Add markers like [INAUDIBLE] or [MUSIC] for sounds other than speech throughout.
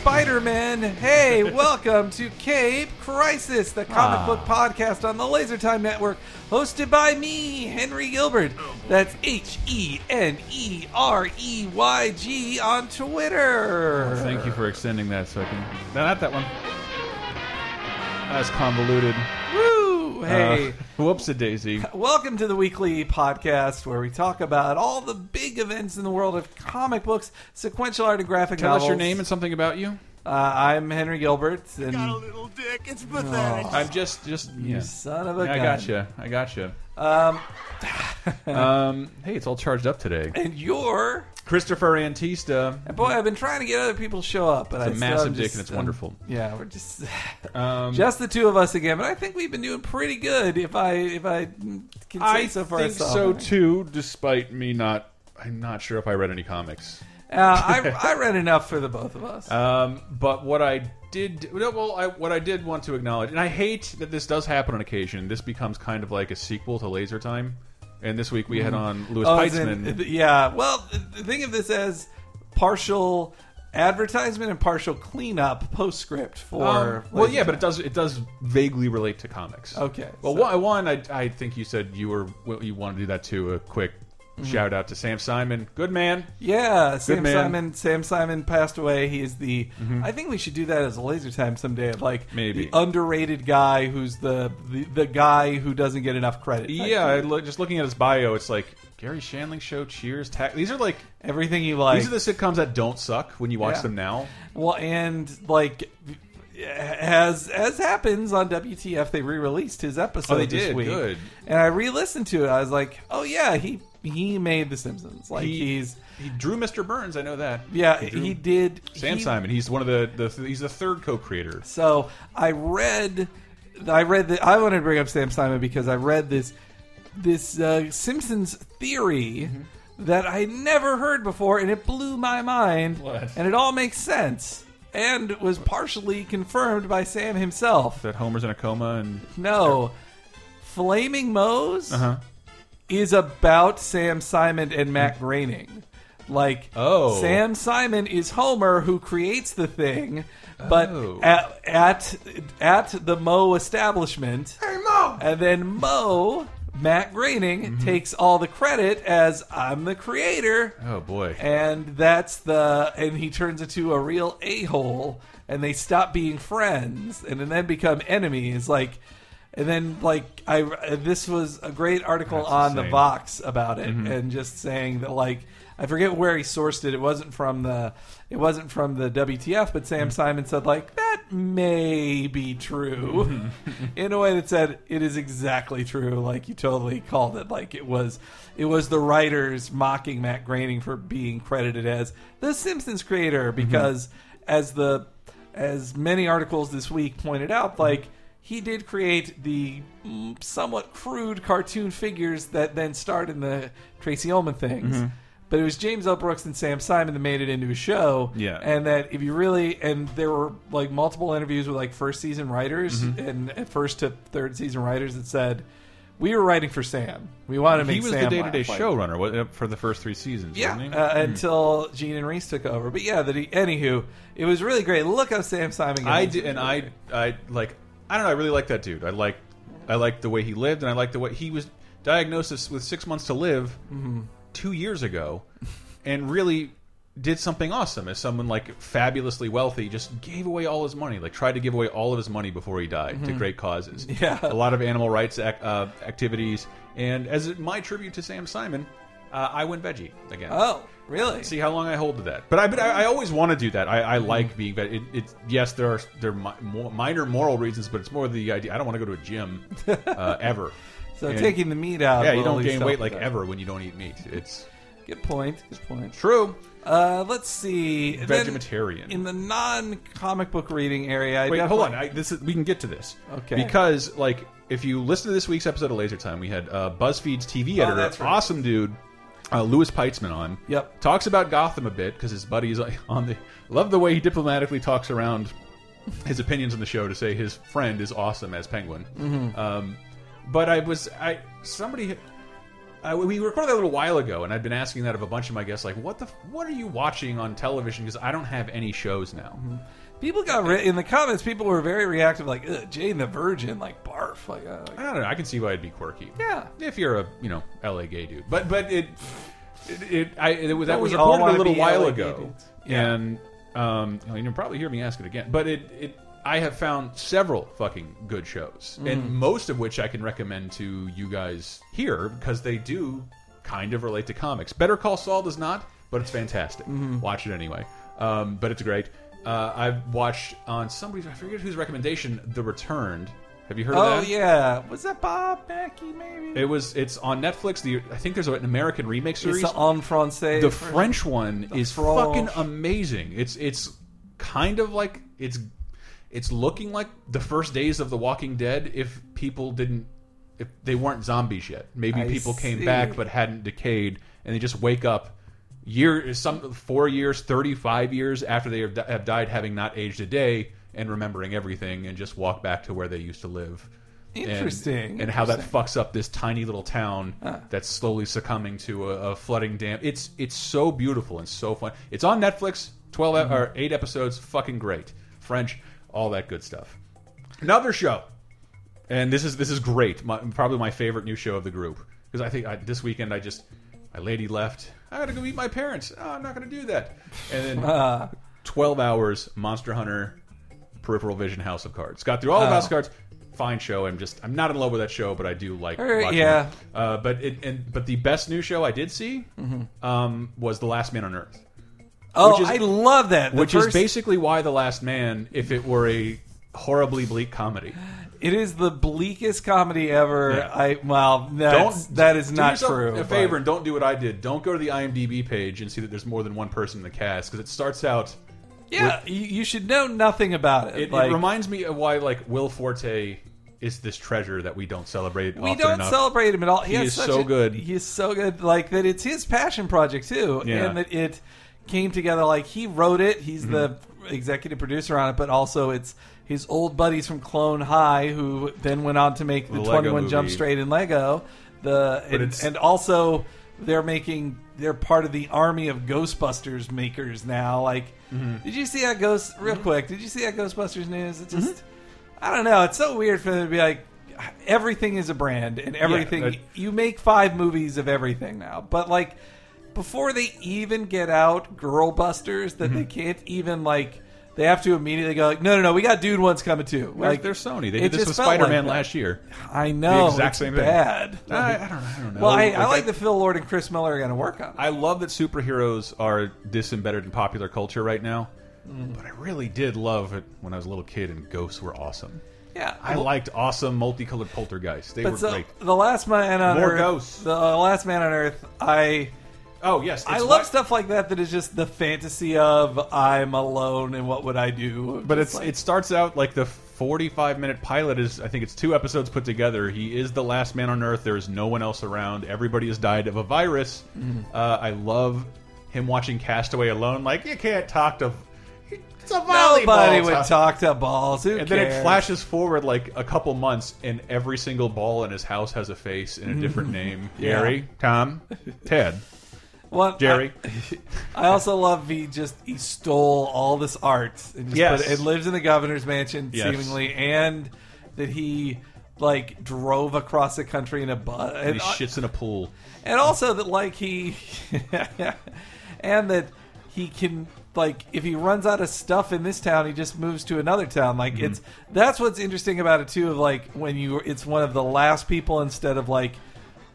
Spider-Man. Hey, [LAUGHS] welcome to Cape Crisis, the comic Ah. book podcast on the Laser Time Network, hosted by me, Henry Gilbert. That's H E N E R E Y G on Twitter. Thank you for extending that so I can. No, not that one. That's convoluted. Woo! Hey. Uh, [LAUGHS] whoops a daisy. Welcome to the weekly podcast where we talk about all the big events in the world of comic books, sequential art, and graphic novels. Tell novels. us your name and something about you. Uh, I'm Henry Gilbert, and got a little dick. It's pathetic. I'm just, just you son of a Yeah, I gun. gotcha. I gotcha. Um, [LAUGHS] Um, hey, it's all charged up today. and you're Christopher Antista. And boy, I've been trying to get other people to show up, but It's a massive dick and it's um, wonderful. Yeah, we're just [LAUGHS] Um, just the two of us again. But I think we've been doing pretty good. If I if I can say I so for think so too. Despite me not, I'm not sure if I read any comics. Uh, I [LAUGHS] I read enough for the both of us. Um, but what I did, well, I, what I did want to acknowledge, and I hate that this does happen on occasion. This becomes kind of like a sequel to Laser Time. And this week we had on Louis Oh, as in- Peitzman. yeah. Well, th- think of this as partial advertisement and partial cleanup postscript for. Um, well, yeah, but it does it does vaguely relate to comics. Okay, Well, so- one, one I, I think you said you were well, you want to do that too. A quick. Shout out to Sam Simon, good man. Yeah, Sam man. Simon. Sam Simon passed away. He is the. I think we should do that as a laser time someday. Of like Mm-hmm. Maybe. the underrated guy who's the, the the guy who doesn't get enough credit. Yeah, I just looking at his bio, it's like Garry Shandling show, Cheers, Ta these are like everything you like. these are the sitcoms that don't suck when you watch Yeah. them now. well, and like as as happens on WTF, they re-released his episode Oh, they this did? week, Good. and I re-listened to it. I was like, oh yeah, he he made The Simpsons. Like He- he's He drew Mr. Burns, I know that. yeah, drew he did. Sam he- Simon. He's one of the, the he's the third co-creator. So I read, I read that I wanted to bring up Sam Simon because I read this this uh, Simpsons theory that I never heard before, and it blew my mind. What? And it all makes sense, and was partially confirmed by Sam himself. That Homer's in a coma and No, Flaming Moe's uh huh. Is about Sam Simon and Matt Groening. Like, Oh. Sam Simon is Homer who creates the thing, but Oh. at, at at the Moe establishment, Hey, Moe! and then Moe Matt Groening Mm-hmm. takes all the credit as I'm the creator, Oh boy. and that's the and he turns into a real a hole, and they stop being friends, and then become enemies. Like, and then like I this was a great article That's on the. Vox about it, Mm-hmm. and just saying that like I forget where he sourced it. It wasn't from the it wasn't from the WTF, but Mm-hmm. Sam Simon said like that may be true Mm-hmm. [LAUGHS] in a way that said it is exactly true. Like you totally called it. Like it was it was the writers mocking Matt Groening for being credited as the Simpsons creator Mm-hmm. because as the as many articles this week pointed out, like he did create the mm, somewhat crude cartoon figures that then starred in the Tracey Ullman things. Mm-hmm. But it was James L. Brooks and Sam Simon that made it into a show. Yeah. And that if you really, and there were like multiple interviews with like first season writers Mm-hmm. and and first to third season writers that said, we were writing for Sam. We want to make he was Sam the day-to-day laugh." Like, showrunner wa- uh, for the first three seasons. yeah, wasn't he? uh, until Jean and Reiss took over. But yeah, that he, anywho, it was really great. Look how Sam Simon. got I into did, it. and I, I like, I don't know. I really like that dude. I like, I like the way he lived, and I like the way he was diagnosed with six months to live Mm-hmm. two years ago, and really did something awesome as someone like fabulously wealthy. Just gave away all his money, like tried to give away all of his money before he died to great causes. Mm-hmm. Yeah. a lot of animal rights ac uh, activities, and as my tribute to Sam Simon, uh, I went veggie again. Oh, really? see how long I hold to that. But I, but I, I always want to do that. I, I like being vet. It, it, yes, there are there are mi more, minor moral reasons, but it's more the idea. I don't want to go to a gym [LAUGHS] uh, ever. So And- taking the meat out. yeah, you don't gain weight like that. ever when you don't eat meat. It's Good point. Good point. true. Uh, let's see. Vegetarian. in the non-comic book reading area, I Wait, hold on. I, this is, we can get to this. Okay. Because like if you listen to this week's episode of Laser Time, we had uh, BuzzFeed's TV Oh, editor, that's right. awesome dude, uh, Louis Peitzman on. Yep. Talks about Gotham a bit because his buddy is on the. Love the way he diplomatically talks around his opinions on the show to say his friend is awesome as Penguin. Mm-hmm. Um, but I was I somebody we recorded that a little while ago, and I've been asking that of a bunch of my guests, like, "What the? What are you watching on television?" Because I don't have any shows now. People got re- in the comments. People were very reactive, like Ugh, Jane the Virgin, like barf, like, uh, like I don't know. I can see why it'd be quirky. Yeah. if you're a you know LA gay dude, but but it it, it I it was that was recorded a little while LA ago. Yeah. and um you will probably hear me ask it again, but it it. I have found several fucking good shows, Mm. and most of which I can recommend to you guys here because they do kind of relate to comics. Better Call Saul does not, but it's fantastic. Mm-hmm. Watch it anyway. Um, but it's great. Uh, I've watched on somebody's I forget whose recommendation, The Returned. Have you heard of that? oh yeah, was that Bob Mackey? Maybe It was. It's on Netflix. The I think there's an American remake series. it's en français. the French one is French. fucking amazing. It's it's kind of like it's it's looking like the first days of The Walking Dead if people didn't if they weren't zombies yet. Maybe I people came back but hadn't decayed, and they just wake up year some four years, thirty five years after they have, have died, having not aged a day and remembering everything, and just walk back to where they used to live. And- Interesting, And, how that fucks up this tiny little town that's slowly succumbing to a, a flooding dam. It's it's so beautiful and so fun. It's on Netflix. 12 Mm-hmm. or eight episodes. Fucking great. French, all that good stuff. Another show, and this is this is great. My, probably my favorite new show of the group because I think I, this weekend I just my lady left. I got to go meet my parents. Oh, I'm not going to do that. And then Uh, [LAUGHS] 12 hours Monster Hunter Peripheral Vision House of Cards. Got through all of Oh. House of Cards. Fine show. I'm just I'm not in love with that show, but I do like. Right, yeah. it. Uh, but it and but the best new show I did see um, was The Last Man on Earth, oh, is- I love that. The which is basically why The Last Man, if it were a horribly bleak comedy. It is the bleakest comedy ever. Yeah. I well, that's, don't that is not true. A but- favor and don't do what I did. Don't go to the IMDb page and see that there's more than one person in the cast because it starts out. yeah, you, you should know nothing about it. It, like, it reminds me of why like Will Forte is this treasure that we don't celebrate. we don't enough. celebrate him at all. He, He is so a- good. He is so good. Like that, it's his passion project too, Yeah. and that it came together. Like he wrote it. He's Mm-hmm. the executive producer on it, but also it's his old buddies from Clone High who then went on to make the, The Twenty One Jump movie. Straight and Lego. The and, and also they're making they're part of the army of Ghostbusters makers now. Like, Mm-hmm. did you see that Ghost? Real quick, did you see that Ghostbusters news? It just I don't know. It's so weird for them to be like everything is a brand and everything. that- you make five movies of everything now, but like before they even get out Girl Busters, that Mm-hmm. they can't even like. They have to immediately go like, no, no, no. We got Dude One's coming too. Like they're Sony. They did this with Spider Man that. last year. I know. exact it's same thing. bad. I, I don't. I don't know. well, I, I Like, like that Phil Lord and Chris Miller are going to work on it. I love that superheroes are this embedded in popular culture right now. Mm. But I really did love it when I was a little kid and ghosts were awesome. yeah, I liked awesome multicolored poltergeists. They were so great. the last man on Earth. More Earth, ghosts. the last man on Earth, I. Oh yes, I love why- stuff like that. That is just the fantasy of I'm alone and what would I do? But Just it's like- it starts out like the 45 minute pilot is I think it's two episodes put together. He is the last man on Earth. There is no one else around. Everybody has died of a virus. Mm-hmm. Uh, I love him watching Castaway alone. Like you can't talk to. It's a volleyball. nobody would talk to balls. Who And then it flashes forward like a couple months, and every single ball in his house has a face and a different [LAUGHS] name. Yeah. Gary, Tom, Ted, One- Jerry. I, [LAUGHS] I also love he just he stole all this art and just Yes. put it, it lives in the governor's mansion Yes. seemingly, and that he like drove across the country in a bus. and he shits in a pool. and also that like he [LAUGHS] and that he can like if he runs out of stuff in this town he just moves to another town like mm-hmm. it's that's what's interesting about it too of like when you it's one of the last people instead of like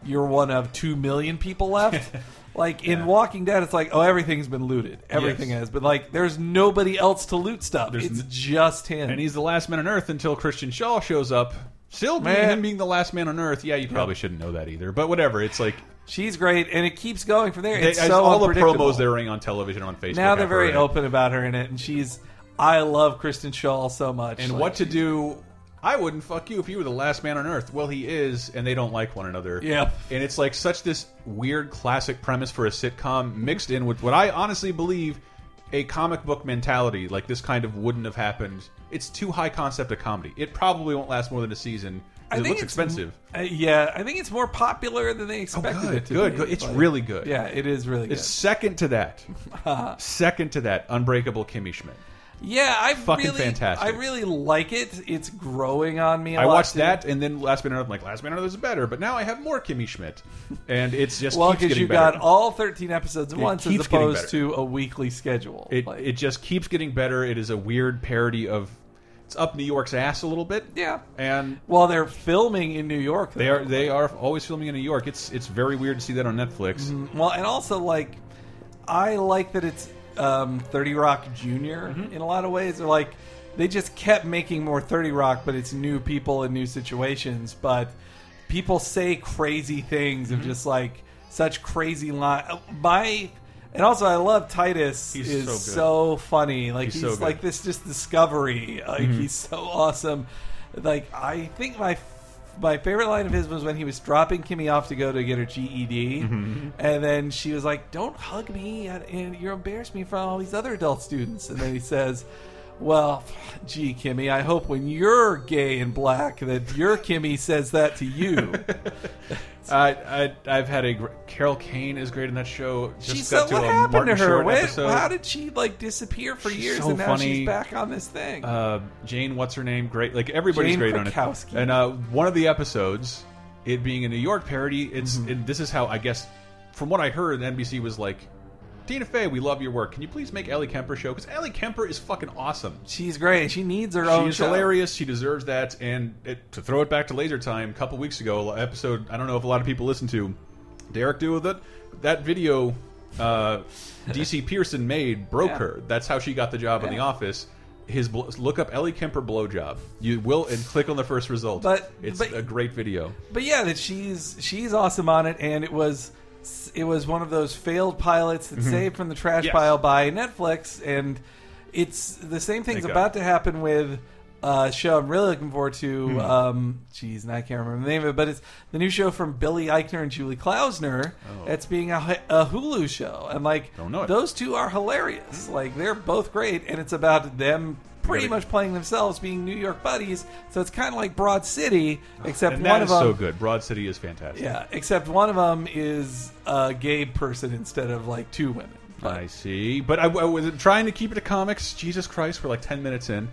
you're one of 2 million people left [LAUGHS] like in walking dead it's like oh everything's been looted everything Yes. has but like there's nobody else to loot stuff There's it's just him and he's the last man on Earth until Kristen Schaal shows up. Still Man. him being the last man on Earth. Yeah, you probably shouldn't know that either. But whatever. It's like she's great and it keeps going from there they, it's so all the promos they're running on television on Facebook. now they're very open about her in it, and she's. I love Kristen Schaal so much. And Like, what to do? I wouldn't fuck you if you were the last man on Earth. Well, he is, and they don't like one another. Yeah. And it's like such this weird classic premise for a sitcom mixed in with what I honestly believe a comic book mentality. Like this kind of wouldn't have happened it's too high concept a comedy. It probably won't last more than a season. 'cause It looks it's- expensive. uh, yeah, I think it's more popular than they expected good, it to good, be. good. It's Like, really good. Yeah, it is really good. It's second to that. [LAUGHS] second to that, Unbreakable Kimmy Schmidt. Yeah, I fucking really, fantastic. I really like it. It's growing on me. I I watched that, and then Last Man on Earth. I'm like, Last Man on Earth is better, but now I have more Kimmy Schmidt, and it's just Well, because you better. got all 13 episodes at It once as opposed to a weekly schedule. It Like, it just keeps getting better. It is a weird parody of it's up New York's ass a little bit. yeah. and while they're filming in New York. they are they are always filming in New York. It's it's very weird to see that on Netflix. Mm-hmm. Well, and also like, I like that it's um, Thirty Rock junior Mm-hmm. in a lot of ways. They're like, they just kept making more Thirty Rock, but it's new people and new situations. But people say crazy things Mm-hmm. of just like such crazy line. My and also I love Titus. He's is so so funny. Like He's he's, so. Mm-hmm. like this just discovery. Like he's so awesome. Like I think my my favorite line of his was when he was dropping Kimmy off to go to get her GED, Mm-hmm. and then she was like, "Don't hug me, and, you're embarrassing me in front of all these other adult students." And then he says, "Well, gee, Kimmy, I hope when you're gay and black that your Kimmy says that to you." [LAUGHS] I, I I've had a gr- Carol Kane is great in that show. Just She's got so, to what a happened Martin to her? Short When- episode. how did she like disappear for She's years, so and now funny. she's back on this thing? uh, Jane, what's her name? Great, like everybody's Jane great on it. And uh, one of the episodes, it being a New York parody, it's Mm-hmm. and this is how I guess, from what I heard, NBC was like, Tina Fey, we love your work. Can you please make Ellie Kemper show? Because Ellie Kemper is fucking awesome. she's great. She needs her own. She's show. hilarious. She deserves that. And it, to throw it back to Laser Time, a couple weeks ago, episode I don't know if a lot of people listen to. Derek do with it. That video uh, DC [LAUGHS] Pierson made broke Yeah. her. That's how she got the job in the office. His look up Ellie Kemper blowjob. You will and click on the first result. But- it's but- a great video. but yeah, that she's she's awesome on it, and it was it was one of those failed pilots that saved from the trash Mm-hmm. Yes. pile by Netflix, and it's the same thing's Thank about God. to happen with a show I'm really looking forward to. Mm-hmm. Um, geez, and I can't remember the name of it, but it's the new show from Billy Eichner and Julie Klausner. It's being a, a Hulu show, and like Oh. Don't know those two are hilarious. Like they're both great, and it's about them. Pretty much playing themselves, being New York buddies. So it's kind of like Broad City, except And one that of is them so good. Broad City is fantastic. yeah, except one of them is a gay person instead of like two women. I see. But I, I was trying to keep it to comics. Jesus Christ, we're like ten minutes in.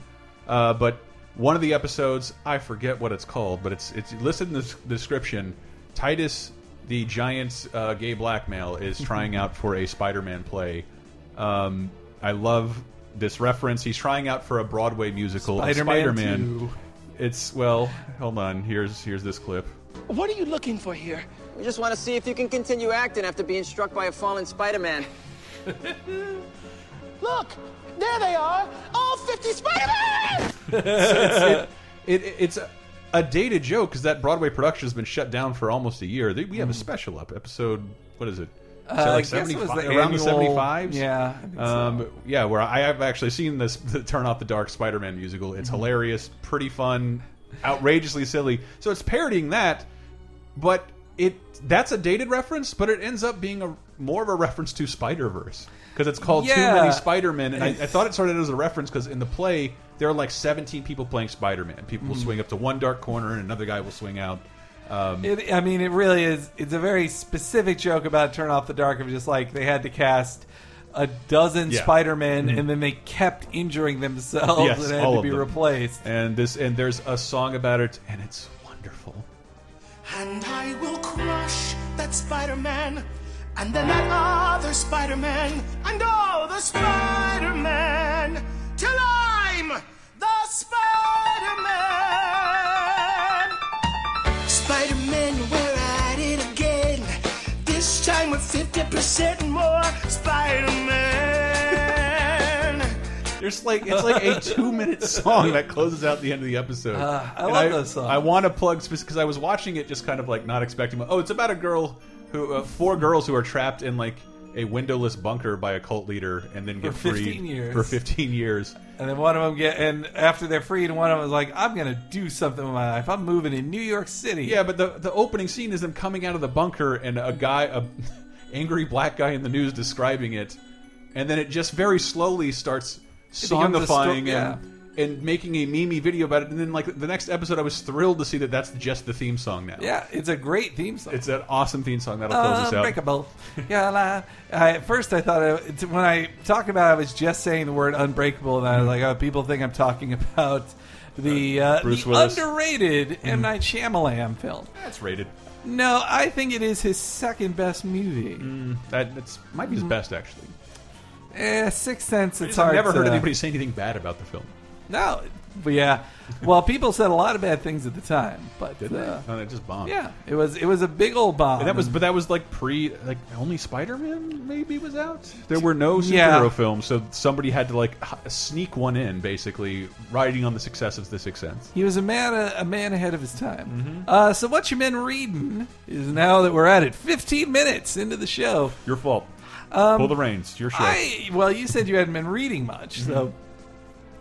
Uh, but one of the episodes, I forget what it's called, but it's it's listed in the s- description. Titus, the giant uh, gay black male, is trying [LAUGHS] out for a Spider-Man play. Um, I love this reference. He's trying out for a Broadway musical. Spider-Man Spider-Man. It's well, hold on. Here's here's this clip. What are you looking for here? We just want to see if you can continue acting after being struck by a fallen Spider-Man. [LAUGHS] Look, there they are, all 50 Spider-Man! [LAUGHS] it, it- it's a, a dated joke because that Broadway production has been shut down for almost a year. We have a hmm. special up episode. What is it? Uh, like was 75 around the seventy fives. Yeah, think so. um, yeah. Where I have actually seen this the Turn Off the Dark Spider-Man musical. Mm-hmm. It's hilarious, pretty fun, outrageously silly. So it's parodying that, but it that's a dated reference, but it ends up being a more of a reference to Spider Verse because it's called Too Many Spider-Men, and I, I thought it started as a reference because in the play there are like seventeen people playing Spider-Man. People Mm-hmm. will swing up to one dark corner, and another guy will swing out. Um, It, I mean, it really is. It's a very specific joke about Turn Off the Dark of just like they had to cast a dozen Yeah. Mm-hmm. Spider-Men and then they kept injuring themselves Yes, and had all to of be them. replaced. and this and there's a song about it, and it's wonderful. And I will crush that Spider-Man, and then that other Spider-Man, and all the Spider-Man, till I'm the Spider-Man! With 50% more Spider-Man! There's like it's like a two minute song that closes out the end of the episode. Uh, I And love those songs. I want to plug because I was watching it just kind of like not expecting. Oh, it's about a girl who uh, four girls who are trapped in like a windowless bunker by a cult leader and then get For 15 freed years. for 15 years. And then one of them get, and after they're freed, one of them is like, "I'm gonna do something with my life. I'm moving in New York City." Yeah, but the the opening scene is them coming out of the bunker and a guy, a angry black guy in the news describing it, and then it just very slowly starts songifying yeah. and and making a meme video about it. And then like the next episode, I was thrilled to see that that's just the theme song now. Yeah, it's a great theme song. It's an awesome theme song that'll close us out. Unbreakable. yeah, la. I, at first I thought it, when I talked about it, I was just saying the word unbreakable, and I was mm-hmm. like, oh, people think I'm talking [LAUGHS] about the, uh, uh Bruce the underrated M Night mm-hmm. Shyamalan film. That's rated. No, I think it is his second best movie. That that's might be his best actually. Eh, Sixth Sense. It's I've hard. never heard anybody say anything bad about the film. No, but yeah. Well, people said a lot of bad things at the time, but Did they? uh, No, it just bombed. yeah, it was it was a big old bomb. And that was, but that was like pre, like only Spider Man maybe was out. There were no superhero Yeah. films, so somebody had to like h- sneak one in, basically riding on the success of The Sixth Sense. He was a man, a, a man ahead of his time. Mm-hmm. Uh, so what you've been reading is now that we're at it, 15 minutes into the show. Your fault. Pull the reins. Your show. Um, I well, you said you hadn't been reading much, so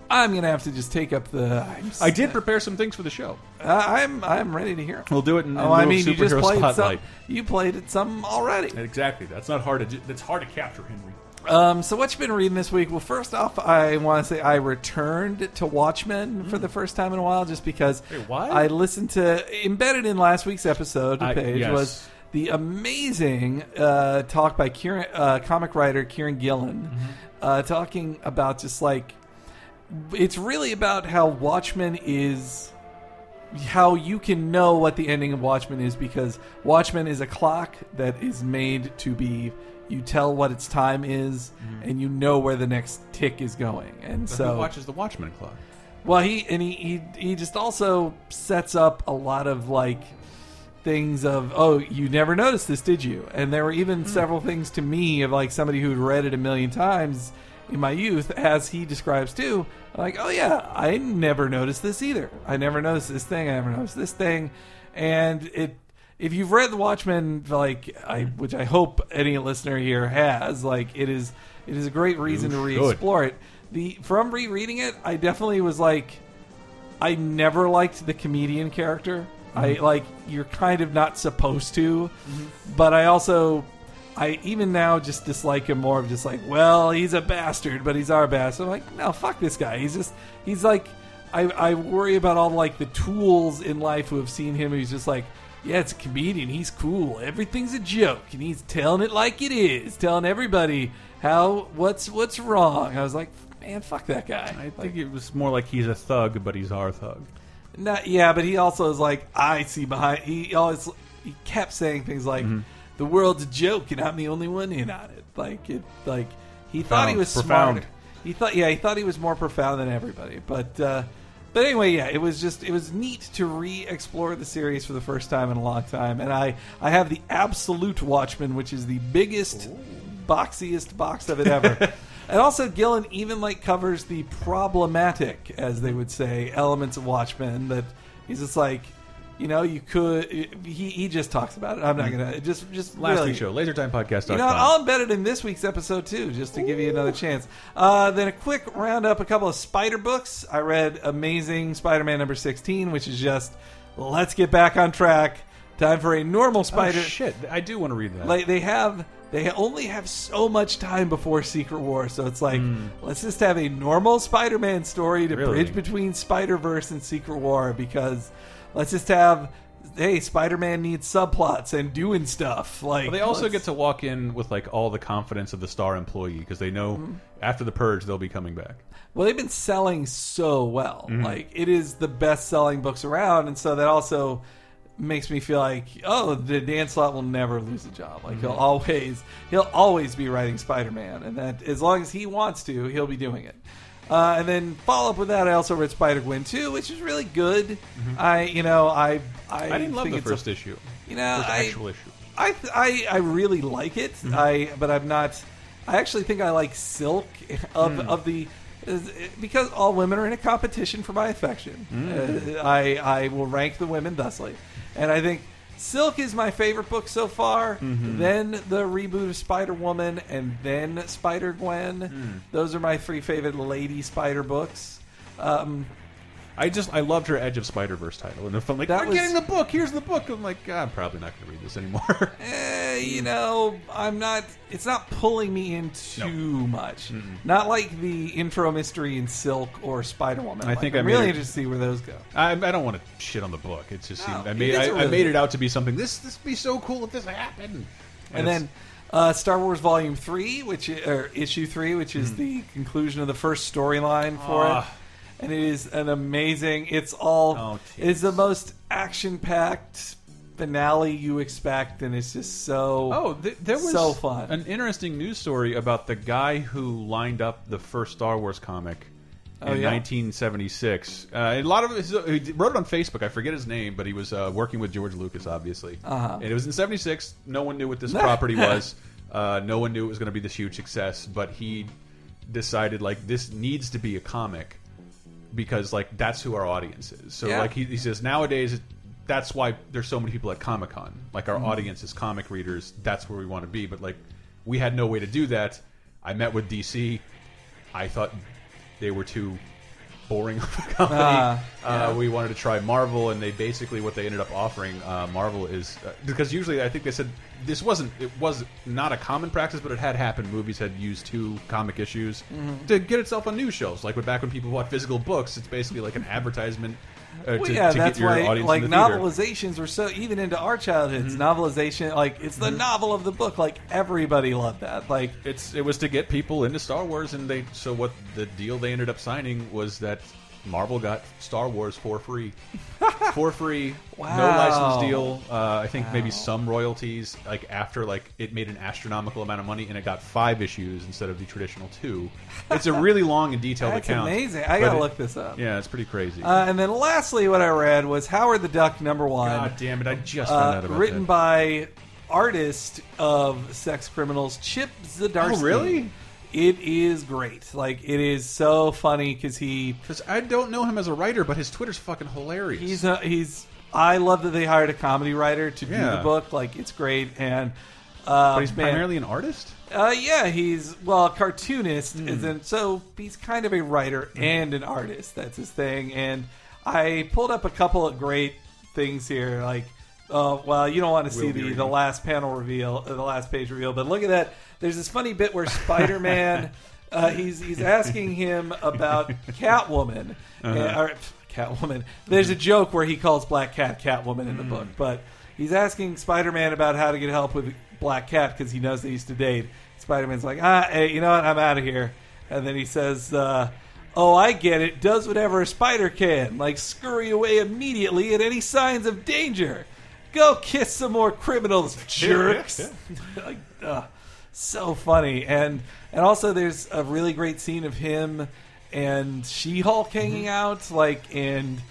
I'm gonna have to just take up the. I'm. I did prepare some things for the show. Uh, I'm I'm ready to hear. 'em. We'll do it in, in Oh, I mean, you just played spotlight. some. You played it some already. Exactly. That's not hard to. do- That's hard to capture, Henry. Um, so what you been reading this week? Well, first off, I want to say I returned to Watchmen for the first time in a while, just because Mm. Wait, what? I listened to embedded in last week's episode. I- page yes. was the amazing uh, talk by Kieron, uh, comic writer Kieron Gillen, Mm-hmm. uh, talking about just like it's really about how Watchmen is how you can know what the ending of Watchmen is because Watchmen is a clock that is made to be you tell what its time is mm-hmm. and you know where the next tick is going. And So so who watches the Watchmen clock? well he and he, he he just also sets up a lot of like things of oh you never noticed this did you and there were even hmm. several things to me of like somebody who'd read it a million times in my youth as he describes too like oh yeah i never noticed this either. I never noticed this thing i never noticed this thing. And it if you've read the watchmen like i hmm. which i hope any listener here has like it is it is a great reason to should. re-explore it. The from rereading it i definitely was like I never liked the comedian character. I hmm. like you're kind of not supposed to, mm-hmm. but I also I even now just dislike him more of just like, well, he's a bastard, but he's our bastard. I'm like, no, fuck this guy. He's just he's like I, I worry about all like the tools in life who have seen him. He's just like, yeah, it's a comedian. He's cool. Everything's a joke, and he's telling it like it is, telling everybody how what's what's wrong. I was like, man, fuck that guy. I think it was more like he's a thug, but he's our thug. Not, yeah, but he also is like I see behind. He always he kept saying things like Mm-hmm. The world's a joke and I'm the only one in on it. Like it, like he thought he was Profound. smart. He thought, yeah, he thought he was more profound than everybody. But uh, but anyway, yeah, it was just it was neat to re-explore the series for the first time in a long time. And I I have the Absolute Watchmen, which is the biggest, boxiest box of it ever. [LAUGHS] And also, Gillen even like covers the problematic, as they would say, elements of Watchmen. That he's just like, you know, you could. He, he just talks about it. I'm not gonna just just Last really, week's show, LaserTimePodcast.com. you know, I'll embed it in this week's episode too, just to give you another chance. Uh, then a quick roundup, a couple of Spider books. I read Amazing Spider-Man number sixteen, which is just let's get back on track. Time for a normal oh, Spider. shit, I do want to read that. Like they have, they only have so much time before Secret War, so it's like let's just have a normal Spider-Man story to. Really? bridge between Spider Verse and Secret War because let's just have. Hey, Spider-Man needs subplots and doing stuff. Like Well, they also let's- get to walk in with like all the confidence of the star employee because they know Mm-hmm. after the purge they'll be coming back. Well, they've been selling so well. Mm-hmm. Like it is the best selling books around, and so that also makes me feel like, oh, the Dan Slott will never lose a job. Like he'll always he'll always be writing Spider Man, and that as long as he wants to, he'll be doing it. Uh, and then follow up with that, I also read Spider Gwen too, which is really good. I you know I I, Mm-hmm. I didn't love think the it's a- first issue. You know, First I, actual issue. I, th- I I really like it. Mm-hmm. I but I'm not. I actually think I like Silk [LAUGHS] of Hmm. of the because all women are in a competition for my affection. Hmm. Uh, I I will rank the women thusly, and I think. Silk is my favorite book so far. Mm-hmm. Then the reboot of Spider Woman, and then Spider Gwen. Hmm. Those are my three favorite Lady Spider books. Um, I just I loved her Edge of Spider Verse title, and if I'm like, That I'm was- getting the book. Here's the book. I'm like, "Ah, I'm probably not going to read this anymore. [LAUGHS] Eh, you know, I'm not. It's not pulling me in too much. Not like the intro mystery in Silk or Spider Woman. I Like, think I'm I really it- interested to see where those go. I, I don't want to shit on the book. It's just No, I made I, a I really- made it out to be something. This this would be so cool if this happened. And it's- then uh, Star Wars Volume Three, which or issue three, which is the conclusion of the first storyline for. Ah. it, and it is an amazing. It's all. Oh, it's the most action-packed finale you expect, and it's just so. Oh, th there was so fun. an interesting news story about the guy who lined up the first Star Wars comic Oh, in yeah? 1976. Uh, a lot of it, he wrote it on Facebook. I forget his name, but he was uh, working with George Lucas, obviously. Uh-huh. And it was in '76. No one knew what this [LAUGHS] property was. Uh, no one knew it was going to be this huge success. But he decided like this needs to be a comic because like that's who our audience is. So Yeah. like he, he says nowadays that's why there's so many people at Comic Con. Like our Mm-hmm. audience is comic readers. That's where we want to be. But like we had no way to do that. I met with DC. I thought they were too boring [LAUGHS] of a company. Ah, uh, we wanted to try Marvel, and they basically what they ended up offering. Uh, Marvel is uh, because usually I think they said this wasn't it was not a common practice, but it had happened. Movies had used two comic issues Mm-hmm. to get itself on news shows, Like back when people bought physical books, it's basically like an advertisement. Uh, Well, to, yeah, to that's why like the. Novelizations were so even into our childhoods. Novelization, like it's the novel of the book. Like everybody loved that. Like It's it was to get people into Star Wars, and they so what the deal they ended up signing was that Marvel got Star Wars for free, [LAUGHS] for free, no license deal. Uh, I think maybe some royalties, like after like it made an astronomical amount of money, and it got five issues instead of the traditional two. It's a really long and detailed [LAUGHS] that's account. amazing. I gotta it- look this up. Yeah, it's pretty crazy. Uh, and then lastly, what I read was Howard the Duck number one. God damn it! I just found uh, out about written that. by artist of sex criminals Chip Zdarsky. Oh, really? It is great. Like it is so funny because he Because I don't know him as a writer, but his Twitter's fucking hilarious. he's a, he's. I love that they hired a comedy writer to do Yeah. the book. Like it's great and. Uh, but he's man, primarily an artist. Uh, yeah, he's well, a cartoonist, Hmm. isn't so he's kind of a writer and an artist. That's his thing. And I pulled up a couple of great things here, like. Uh, well, you don't want to see be the, reading. the last panel reveal, uh, the last page reveal, but look at that. There's this funny bit where Spider Man, [LAUGHS] uh, he's he's asking him about Catwoman, Uh-huh. and- or Catwoman. There's a joke where he calls Black Cat Catwoman in the Mm. book, but he's asking Spider Man about how to get help with Black Cat because he knows they used to date. Spider Man's like, ah, hey, you know what? I'm out of here. And then he says, uh, Oh, I get it. Does whatever a spider can, like scurry away immediately at any signs of danger. Go kiss some more criminals, [LAUGHS] jerks. [LAUGHS] like, uh, so funny, and and also there's a really great scene of him and She-Hulk hanging Mm-hmm. out, like, and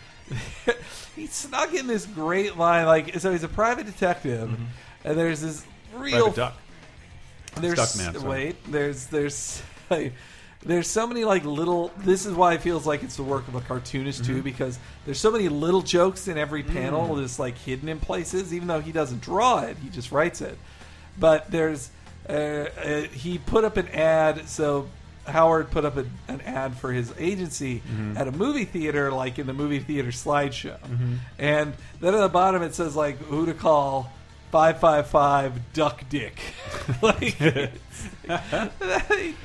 [LAUGHS] he snuck in this great line, like, so he's a private detective, and there's this real Mm-hmm. Private Duck. there's sorry. wait there's there's like, there's so many like little this is why it feels like it's the work of a cartoonist Mm-hmm. too because there's so many little jokes in every panel Mm. just like hidden in places even though he doesn't draw it he just writes it but there's uh, uh, he put up an ad so Howard put up a, an ad for his agency Mm-hmm. at a movie theater, like in the movie theater slideshow. And then at the bottom it says like who to call five five five duck dick. [LAUGHS] like, it's, [LAUGHS]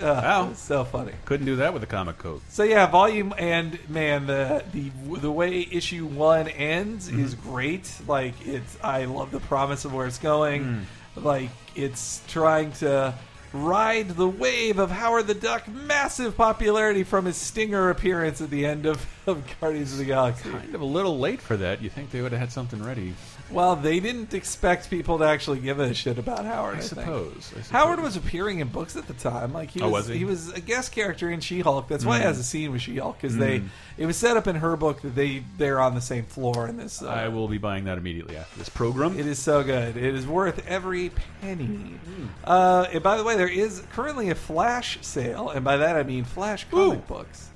uh, it's so funny. Couldn't do that with a comic code. So yeah, volume and man, the the the way issue one ends is great. Like it's, I love the promise of where it's going. Like it's trying to ride the wave of Howard the Duck massive popularity from his stinger appearance at the end of, [LAUGHS] of Guardians of the Galaxy. Kind of a little late for that. You think they would have had something ready? Well, they didn't expect people to actually give a shit about Howard. I, I suppose. I suppose. Howard was appearing in books at the time. Like he Oh, was, was he? was a guest character in She-Hulk. That's why he Mm. has a scene with She-Hulk because they it was set up in her book that they they're on the same floor in this. Uh, I will be buying that immediately after this program. it is so good. It is worth every penny. Hmm. Uh, and by the way, there is currently a flash sale, and by that I mean flash comic Ooh. books.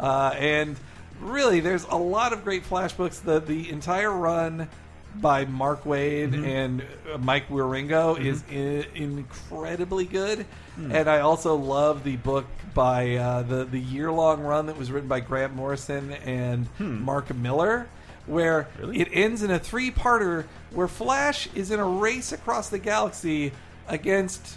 Uh, and really, there's a lot of great flash books. The the entire run by Mark Waid Mm-hmm. and uh, Mike Wieringo is I- incredibly good, Hmm. and I also love the book by uh, the the year long run that was written by Grant Morrison and Mark Millar, where Hmm. Really? it ends in a three parter where Flash is in a race across the galaxy against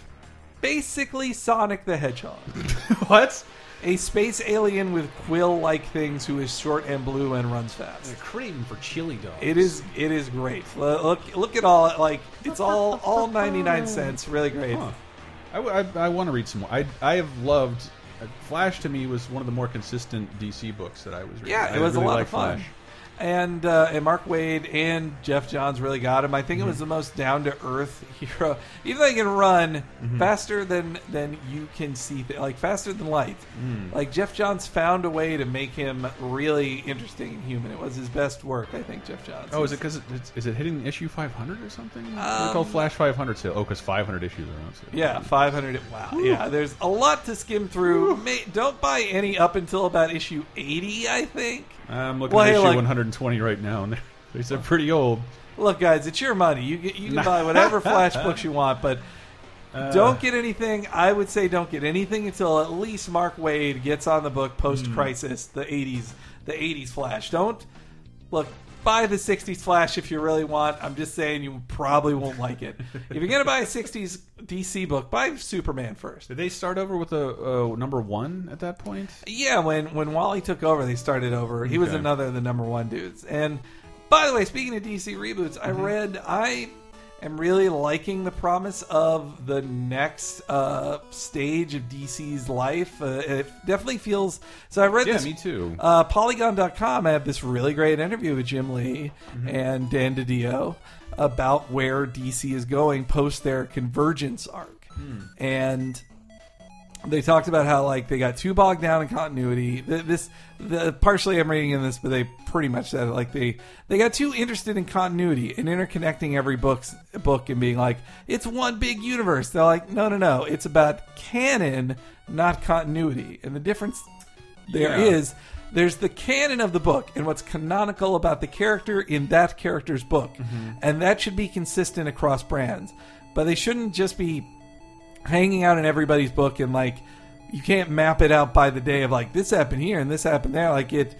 basically Sonic the Hedgehog [LAUGHS] what? A space alien with quill-like things who is short and blue and runs fast. They're craving for chili dogs. It is it is great. Lo- Look look at all like it's all all 99 cents, really great. Huh. I, want to read some more. I I have loved. uh, Flash to me was one of the more consistent DC books that I was reading. Yeah, I it was really a lot of fun. Flash. And uh, and Mark Waid and Geoff Johns really got him. I think Mm-hmm. it was the most down to earth [LAUGHS] hero. Even though he can run Mm-hmm. faster than than you can see, th- like faster than light. Mm. Like Geoff Johns found a way to make him really interesting and human. It was his best work, I think. Geoff Johns. Oh, is it because it's, is it hitting issue 500 or something? Um, they call Flash 500 sale. Oh, because 500 issues are on sale. Yeah, 500. Wow. Yeah, there's a lot to skim through. May, don't buy any up until about issue 80, I think. I'm looking Well, at hey, issue like- 120 right now, and [LAUGHS] they're, they're pretty old. Look, guys, it's your money. You get, you can buy [LAUGHS] whatever Flash books you want, but Uh. don't get anything. I would say don't get anything until at least Mark Waid gets on the book post crisis, the 80s, the 80s Flash. Don't look. Buy the 60s Flash if you really want. I'm just saying you probably won't like it. if you're going to buy a 60s DC book, buy Superman first. Did they start over with a uh, number one at that point? Yeah, when when Wally took over, they started over. He was another of the number one dudes. And by the way, speaking of DC reboots, I read I am really liking the promise of the next uh, stage of DC's life. Uh, it definitely feels so. I read Yeah, this. me too. Uh, Polygon.com had this really great interview with Jim Lee and Dan DiDio about where DC is going post their convergence arc. And they talked about how like they got too bogged down in continuity. Th- This, the partially I'm reading in this, but they pretty much said it like they they got too interested in continuity and interconnecting every book's book and being like it's one big universe. They're like, no, no, no, it's about canon, not continuity. And the difference there is Yeah. there's the canon of the book and what's canonical about the character in that character's book, mm-hmm. and that should be consistent across brands. But they shouldn't just be hanging out in everybody's book and like you can't map it out by the day of like this happened here and this happened there like it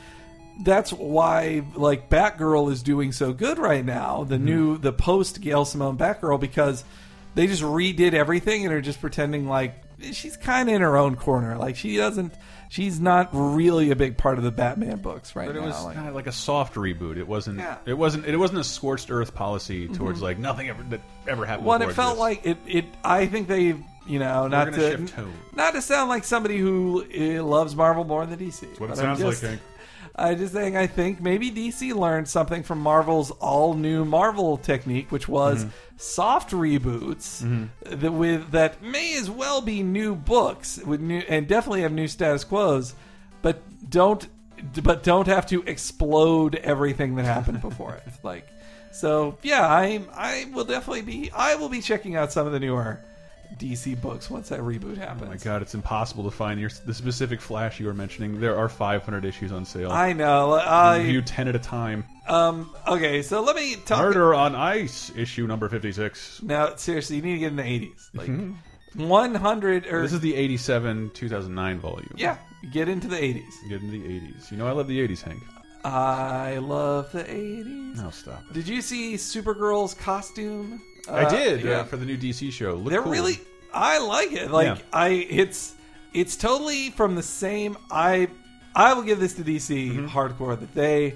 that's why like Batgirl is doing so good right now the new the post Gail Simone Batgirl because they just redid everything and are just pretending like she's kind of in her own corner like she doesn't she's not really a big part of the Batman books right But it now was like, kind of like a soft reboot. It wasn't. Yeah. Mm-hmm. It wasn't. It wasn't a scorched earth policy towards like nothing ever that ever happened. Well, it felt this. like it. It. I think they, you know, not to shift tone. not to sound like somebody who uh, loves Marvel more than DC. what it I'm sounds like, just- Hank. I just think I think maybe DC learned something from Marvel's all new Marvel technique, which was Mm-hmm. soft reboots that with that may as well be new books with new and definitely have new status quos, but don't but don't have to explode everything that happened before it. [LAUGHS] Like so, yeah, I I will definitely be I will be checking out some of the newer DC books once that reboot happens. Oh my god, it's impossible to find your the specific Flash you were mentioning. There are 500 issues on sale. I know. I Review 10 at a time. um okay, so let me talk Murder on Ice, issue number 56. Now, seriously, you need to get in the 80s. Like [LAUGHS] 100 or This is the 87 2009 volume. yeah, get into the 80s. Get into the 80s. You know I love the 80s, Hank. I love the 80s. No, stop it. Did you see Supergirl's costume? I Uh, did yeah. uh, for the new DC show. Look They're cool. really I like it. Like Yeah. I it's it's totally from the same I I will give this to DC Mm-hmm. hardcore that they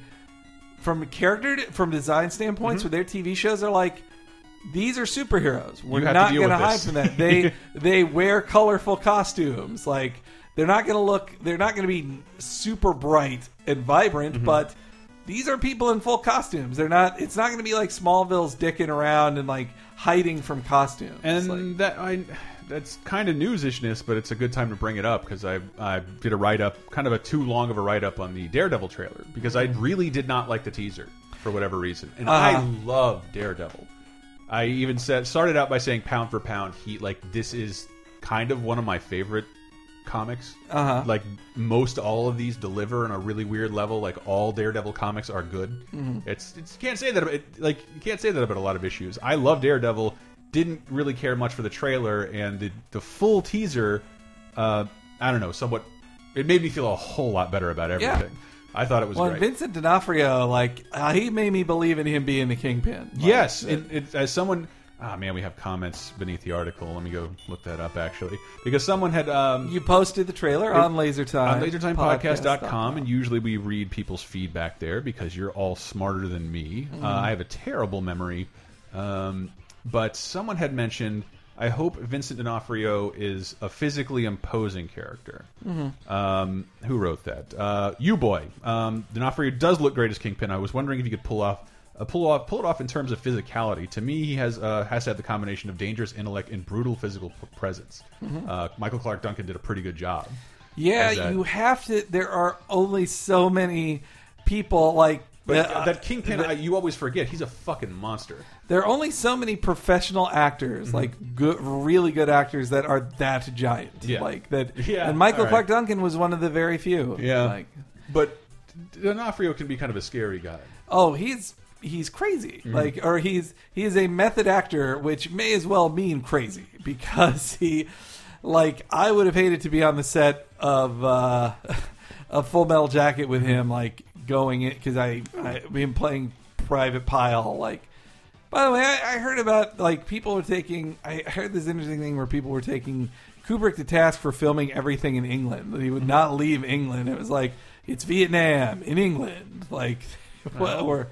from a character from design standpoints with their TV shows are like these are superheroes. We're Mm-hmm. You have to not deal going to with hide this. from that. They [LAUGHS] they wear colorful costumes. Like they're not going to look. They're not going to be super bright and vibrant, Mm-hmm. but these are people in full costumes. They're not. It's not going to be like Smallville's dicking around and like hiding from costumes. And Like- that I that's kind of newsishness, but it's a good time to bring it up because I I did a write up, kind of a too long of a write up on the Daredevil trailer because I really did not like the teaser for whatever reason, and I Uh-huh. love Daredevil. I even said started out by saying pound for pound, he like this is kind of one of my favorite comics. Uh-huh. Like most all of these deliver on a really weird level. Like all Daredevil comics are good. Mm-hmm. It's, it's you can't say that about, like you can't say that about a lot of issues. I love Daredevil. Didn't really care much for the trailer and the the full teaser. Uh, I don't know, somewhat. It made me feel a whole lot better about Yeah. everything. I thought it was Well, great. Vincent D'Onofrio, like uh, he made me believe in him being the kingpin. Like, Yes, and it, as someone, ah man, we have comments beneath the article. Let me go look that up actually, because someone had um, you posted the trailer on LaserTime on LaserTimePodcast.com, and usually we read people's feedback there because you're all smarter than me. Mm-hmm. Uh, I have a terrible memory, um, but someone had mentioned. I hope Vincent D'Onofrio is a physically imposing character. Mm-hmm. Um, who wrote that? Uh, you boy. Um, D'Onofrio does look great as Kingpin. I was wondering if you could pull off. Uh, pull off, pull it off in terms of physicality. To me, he has uh, has to have the combination of dangerous intellect and brutal physical presence. Mm-hmm. Uh, Michael Clarke Duncan did a pretty good job. Yeah, you have to. There are only so many people like. But uh, that Kingpin, I, you always forget he's a fucking monster. there are only so many professional actors, Mm-hmm. like good, really good actors that are that giant. Yeah. like that. [LAUGHS] Yeah, and Michael right. Clarke Duncan was one of the very few. Yeah, like but D'Onofrio can be kind of a scary guy. oh, he's he's crazy. Mm-hmm. Like, or he's he is a method actor, which may as well mean crazy [LAUGHS] because he, like, I would have hated to be on the set of uh, [LAUGHS] a Full Metal Jacket with him, like going in because I I been playing Private Pile, like. By the way, I, I heard about like people were taking. I heard this interesting thing where people were taking Kubrick to task for filming everything in England. That he would not leave England. It was like it's Vietnam in England, like [LAUGHS] Oh. or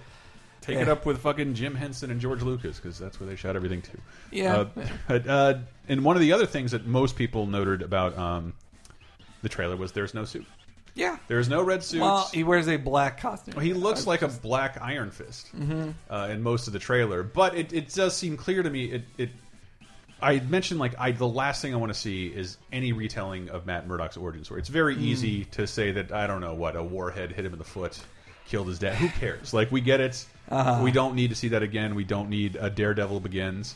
Take it up with fucking Jim Henson and George Lucas because that's where they shot everything too. Yeah. Uh, but, uh, and one of the other things that most people noted about um, the trailer was there's no suit. yeah. There's no red suit. Well, he wears a black costume. He looks like a black Iron Fist uh, in most of the trailer, but it, it does seem clear to me. It, it I mentioned like I the last thing I want to see is any retelling of Matt Murdock's origin story. It's very easy to say that I don't know what a warhead hit him in the foot, killed his dad. Who cares? Like we get it. We don't need to see that again. We don't need a Daredevil begins.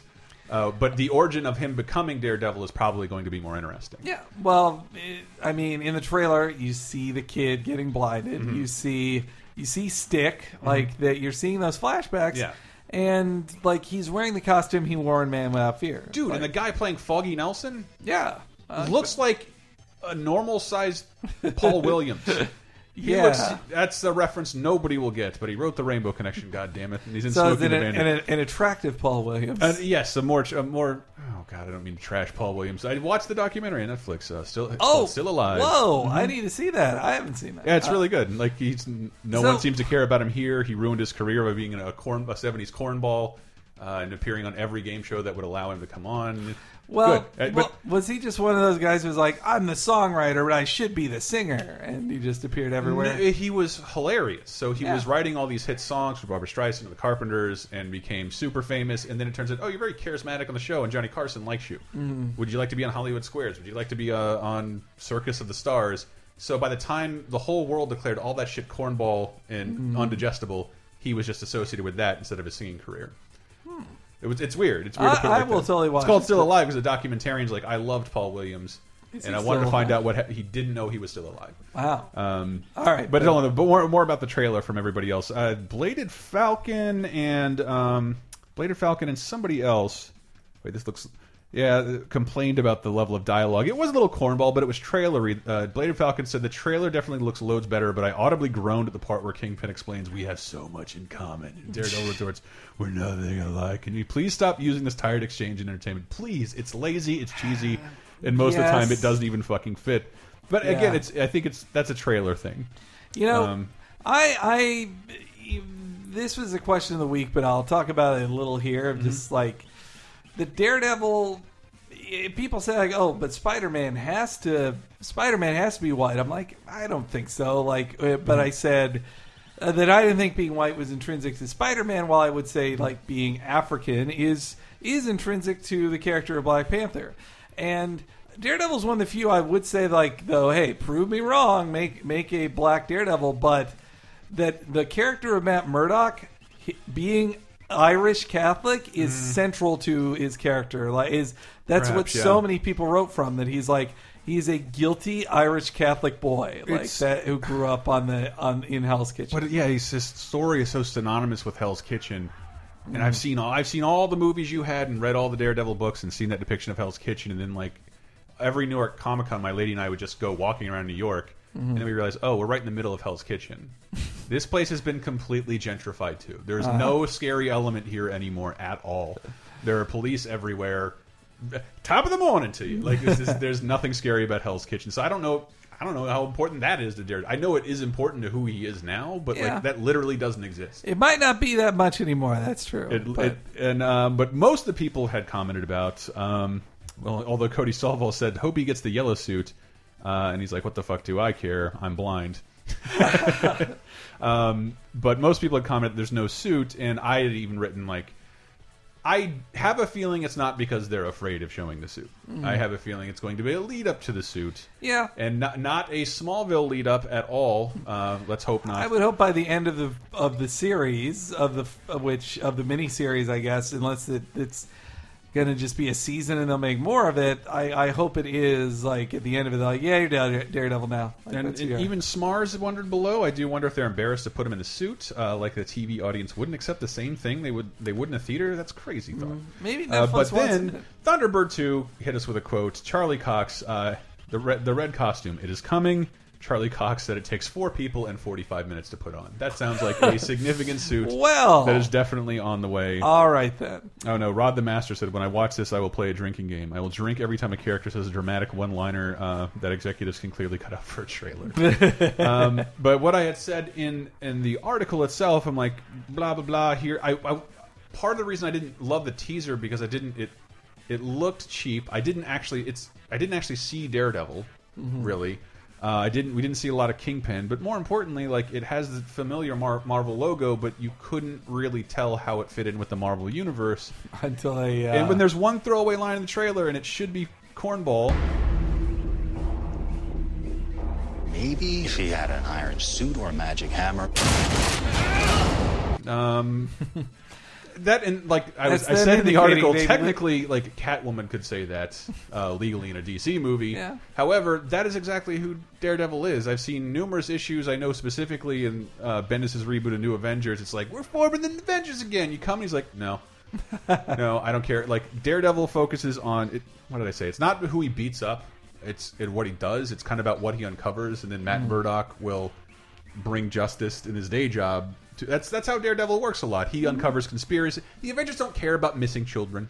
Uh, but the origin of him becoming Daredevil is probably going to be more interesting. Yeah. Well, it, I mean, in the trailer, you see the kid getting blinded. Mm-hmm. You see you see Stick, like that. You're seeing those flashbacks. Yeah. And like he's wearing the costume he wore in Man Without Fear. Dude, Like, and the guy playing Foggy Nelson yeah. Uh, looks like a normal sized [LAUGHS] Paul Williams. He Yeah. looks, that's a reference nobody will get, but he wrote the Rainbow Connection. God damn it! And he's in so the an, Bandit. an, an attractive Paul Williams? Uh, yes, a more, a more. Oh God, I don't mean to trash Paul Williams. I watched the documentary on Netflix. Uh, still, oh, still alive. Mm-hmm. Whoa! I need to see that. I haven't seen that. Yeah, it's Uh, really good. Like he's no So- one seems to care about him here. He ruined his career by being in a corn a seventies cornball uh, and appearing on every game show that would allow him to come on. Well. Uh, well, was he just one of those guys who's like, I'm the songwriter, but I should be the singer, and he just appeared everywhere? He was hilarious. So he Yeah. was writing all these hit songs for Barbra Streisand and the Carpenters, and became super famous. And then it turns out, oh, you're very charismatic on the show, and Johnny Carson likes you. Mm-hmm. Would you like to be on Hollywood Squares? Would you like to be uh, on Circus of the Stars? So by the time the whole world declared all that shit cornball and Mm-hmm. undigestible, he was just associated with that instead of his singing career. It was. It's weird. It's weird. I- to put it I like will that. totally watch It's called. Still Alive because the documentarian's like, I loved Paul Williams, Is and he I wanted to still find out what ha he didn't know he was still alive. Wow. Um, All right, but but- hold but more, more about the trailer from everybody else. Uh, Bladed Falcon and um, Bladed Falcon and somebody else. Wait, this looks. Yeah, complained about the level of dialogue. It was a little cornball, but it was trailery. Uh, Bladed Falcon said the trailer definitely looks loads better, but I audibly groaned at the part where Kingpin explains we have so much in common. And Daredevil retorts, "We're nothing alike." Can you please stop using this tired exchange in entertainment? Please, it's lazy, it's cheesy, [SIGHS] and most of the time it doesn't even fucking fit. But again, it's I think it's that's a trailer thing. You know, Um, I, I, this was a question of the week, but I'll talk about it a little here. Of just Mm-hmm. like the Daredevil. eh, People say like, oh, but Spider Man has to. Spider Man has to be white. I'm like, I don't think so. Like, uh, but I said. Uh, that I didn't think being white was intrinsic to Spider-Man, while I would say like being African is is intrinsic to the character of Black Panther, and Daredevil's one of the few I would say like though, hey, prove me wrong, make make a black Daredevil, but that the character of Matt Murdock he- being Irish Catholic is mm-hmm. central to his character. Like is that's what yeah. so many people wrote from that he's like He's a guilty Irish Catholic boy, like It's- that, who grew up on the on in Hell's Kitchen. But yeah, his, his story is so synonymous with Hell's Kitchen, and I've mm. seen all I've seen all the movies you had and read all the Daredevil books and seen that depiction of Hell's Kitchen, and then like every New York Comic Con, my lady and I would just go walking around New York, and then we realized, oh, we're right in the middle of Hell's Kitchen. [LAUGHS] this place has been completely gentrified too. There's no scary element here anymore at all. There are police everywhere. Top of the morning to you. Like this is, there's [LAUGHS] nothing scary about Hell's Kitchen. So I don't know. I don't know how important that is to Daredevil. I know it is important to who he is now, but Yeah. like that literally doesn't exist. it might not be that much anymore. That's true. It, but it, and um, but most of the people had commented about. Um, well, although Cody Solval said, "Hope he gets the yellow suit," uh, and he's like, "What the fuck do I care? I'm blind." [LAUGHS] um, but most people had commented, "There's no suit," and I had even written like. I have a feeling it's not because they're afraid of showing the suit. I have a feeling it's going to be a lead up to the suit, yeah, and not not a Smallville lead up at all. Uh, let's hope not. I would hope by the end of the of the series of the of which of the miniseries, I guess, unless it, it's going to just be a season and they'll make more of it. I, I hope it is like at the end of it, they're like, yeah, you're Dare- Daredevil now. Like, And, and even Smars wondered below. I do wonder if they're embarrassed to put him in a suit, uh, like the TV audience wouldn't accept the same thing. They would. They would in a theater. That's crazy thought. maybe Uh, but wants then it. Thunderbird two hit us with a quote. Charlie Cox, uh, the red, the red costume. It is coming. Charlie Cox said it takes four people and forty five minutes to put on. That sounds like a [LAUGHS] significant suit. Well, That is definitely on the way. all right then. Oh no, Rod the Master said, "When I watch this, I will play a drinking game. I will drink every time a character says a dramatic one-liner uh, that executives can clearly cut out for a trailer." [LAUGHS] um, but what I had said in in the article itself, I'm like, blah blah blah. Here, I, I part of the reason I didn't love the teaser because I didn't it it looked cheap. I didn't actually it's I didn't actually see Daredevil really. Uh, I didn't. We didn't see a lot of Kingpin, but more importantly, like it has the familiar Mar Marvel logo, but you couldn't really tell how it fit in with the Marvel universe. [LAUGHS] Until I uh, And when there's one throwaway line in the trailer, and it should be cornball, Maybe if he had an iron suit or a magic hammer. [LAUGHS] that and like I, was, I said in the article, technically, like Catwoman could say that uh, legally in a DC movie. Yeah. However, that is exactly who Daredevil is. I've seen numerous issues. I know specifically in uh, Bendis' reboot of New Avengers, it's like we're forming the Avengers again. You come, and he's like, no. [LAUGHS] no, I don't care. Like Daredevil focuses on it. What did I say? It's not who he beats up. It's it, what he does. It's kind of about what he uncovers, and then Matt Murdock will bring justice in his day job. To, that's that's how Daredevil works a lot. He uncovers conspiracy. The Avengers don't care about missing children,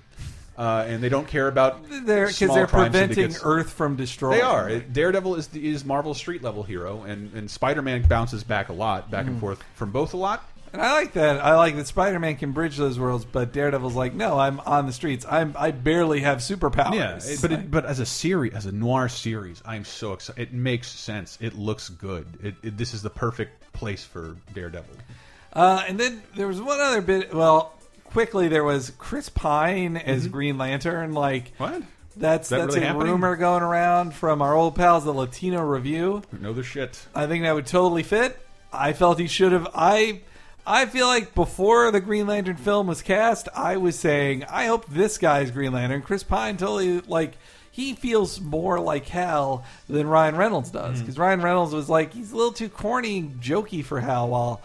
uh, and they don't care about they're because they're preventing syndicates. Earth from destroying. They are. Daredevil is the, is Marvel's street level hero, and and Spider Man bounces back a lot, back Mm. and forth from both a lot. And I like that. I like that Spider-Man can bridge those worlds, but Daredevil's like, no, I'm on the streets. I'm I barely have superpowers. Yeah, it- but it, but as a series, as a noir series, I'm so excited. It makes sense. It looks good. It, it, this is the perfect place for Daredevil. Uh, and then there was one other bit. Well, quickly there was Chris Pine as Mm-hmm. Green Lantern. Like What? that's that that's really a happening? rumor going around from our old pals, the Latino Review. Know the shit. I think that would totally fit. I felt he should have. I I feel like before the Green Lantern film was cast, I was saying I hope this guy's Green Lantern. Chris Pine totally like he feels more like Hal than Ryan Reynolds does because Ryan Reynolds was like he's a little too corny, and jokey for Hal. While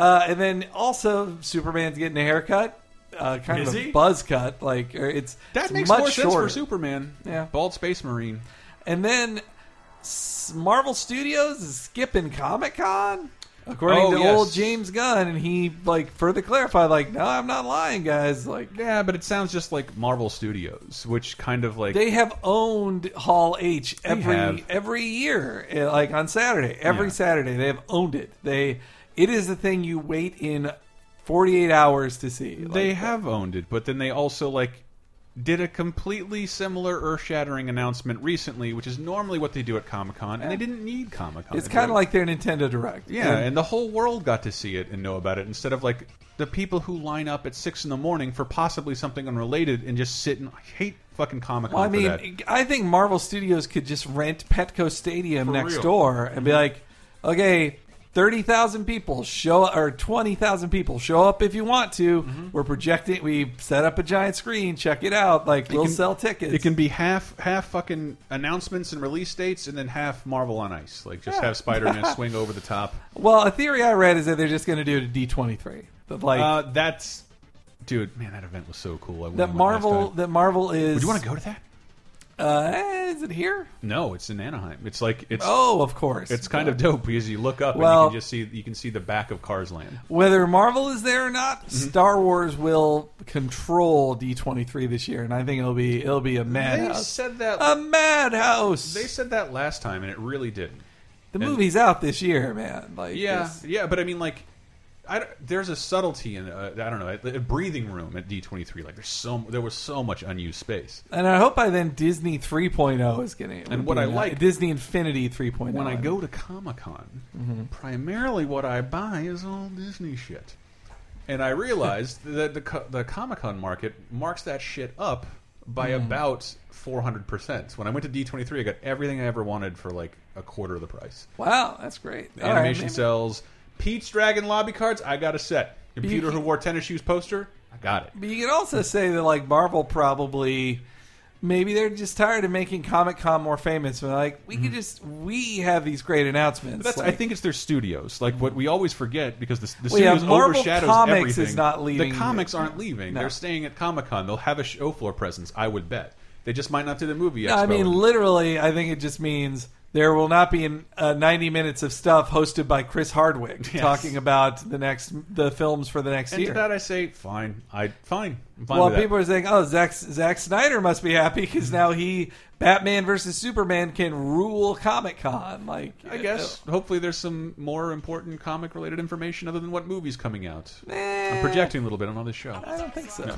uh, and then also Superman's getting a haircut. Uh, kind Is of a he? buzz cut, like or it's That it's makes much more sense shorter. for Superman. Yeah. bald space marine. And then S- Marvel Studios is skipping Comic Con, according Oh, to yes. old James Gunn, and he like further clarified, like, no, I'm not lying, guys. Like Yeah, but it sounds just like Marvel Studios, which kind of like they have owned Hall H every have. every year, eh, like on Saturday, every Yeah. Saturday they have owned it. They it is the thing you wait in 48 hours to see. they Like, have owned it, but then they also like did a completely similar earth-shattering announcement recently, which is normally what they do at Comic Con, and they didn't need Comic Con. It's kind of like their Nintendo Direct. yeah, And- and the whole world got to see it and know about it instead of like the people who line up at six in the morning for possibly something unrelated and just sit and I hate fucking Comic Con Well, I mean, I think Marvel Studios could just rent Petco Stadium For next real. door and be mm-hmm. like, okay, thirty thousand people show or twenty thousand people show up if you want to. Mm-hmm. We're projecting. We set up a giant screen. Check it out. Like we'll can- sell tickets. It can be half half fucking announcements and release dates, and then half Marvel on Ice. Like just have Spider Man [LAUGHS] swing over the top. well, a theory I read is that they're just going to do it at D twenty three. Like Uh, that's dude, man, that event was so cool. I that Marvel. That Marvel is. Would you want to go to that? Uh, eh, is it here? No, it's in Anaheim. It's like it's Oh, of course. it's kind of dope because you look up Well- and you can just see you can see the back of Cars Land. Whether Marvel is there or not, Mm-hmm. Star Wars will control D twenty three this year, and I think it'll be it'll be a They madhouse. said that A madhouse. they said that last time, and it really didn't. the and- movie's out this year, man. Like Yeah, yeah, but I mean, like, I, there's a subtlety in uh, I don't know a, a breathing room at D23. Like, there's so there was so much unused space. and I hope by then Disney 3.0 is getting. And what I like- Disney Infinity 3.0. When I go to Comic Con, Mm-hmm. primarily what I buy is all Disney shit, and I realized [LAUGHS] that the the Comic Con market marks that shit up by Mm. about 400 percent. When I went to D23, I got everything I ever wanted for like a quarter of the price. wow, that's great. Right, Animation sells Pete's Dragon lobby cards. I got a set. Computer you- who wore tennis shoes poster. I got it. But you can also say that like Marvel probably maybe they're just tired of making Comic Con more famous. But like we could just we have these great announcements. Mm-hmm. I think it's their studios. Like what we always forget because the, the Well, yeah, studios Marvel overshadows Comics everything. is not leaving. The comics aren't leaving. No. They're staying at Comic Con. They'll have a show floor presence. I would bet. They just might not do the movie. No, I mean, literally, I think it just means there will not be an, uh, 90 minutes of stuff hosted by Chris Hardwick Yes. talking about the next the films for the next and year. to that I say, fine. I fine. Fine well, with that. people are saying, "Oh, Zack Zack Snyder must be happy Mm-hmm. because now he Batman versus Superman can rule Comic Con." Like, I guess hopefully there's some more important comic related information other than what movies coming out. I'm projecting a little bit on this show. I don't think so. [LAUGHS]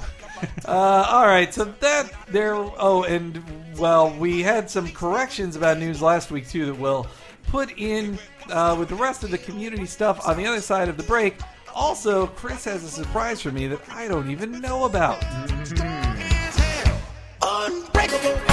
uh, all right, so that there. Oh, and well, we had some corrections about news last week too that we'll put in uh, with the rest of the community stuff on the other side of the break. Also, Chris has a surprise for me that I don't even know about. Unbreakable, they alive, damn it, it's a miracle. Unbreakable,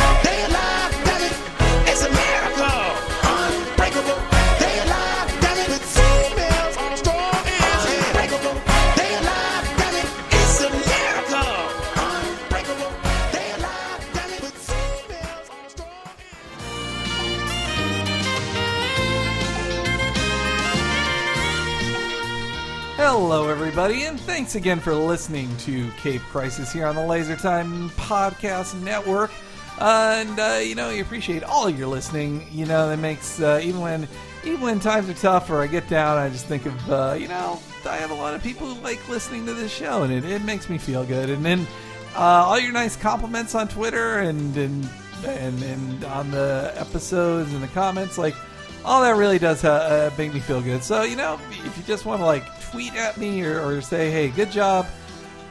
Hello, everybody, and thanks again for listening to Cape Crisis here on the Laser Time Podcast Network. Uh, and uh, you know, you appreciate all your listening. You know, that makes uh, even when even when times are tough or I get down, I just think of uh, you know, I have a lot of people who like listening to this show, and it, it makes me feel good. And then uh, all your nice compliments on Twitter and and and, and on the episodes and the comments, like all that really does uh, uh, make me feel good. So you know, if you just want to like tweet at me or, or say, "Hey, good job,"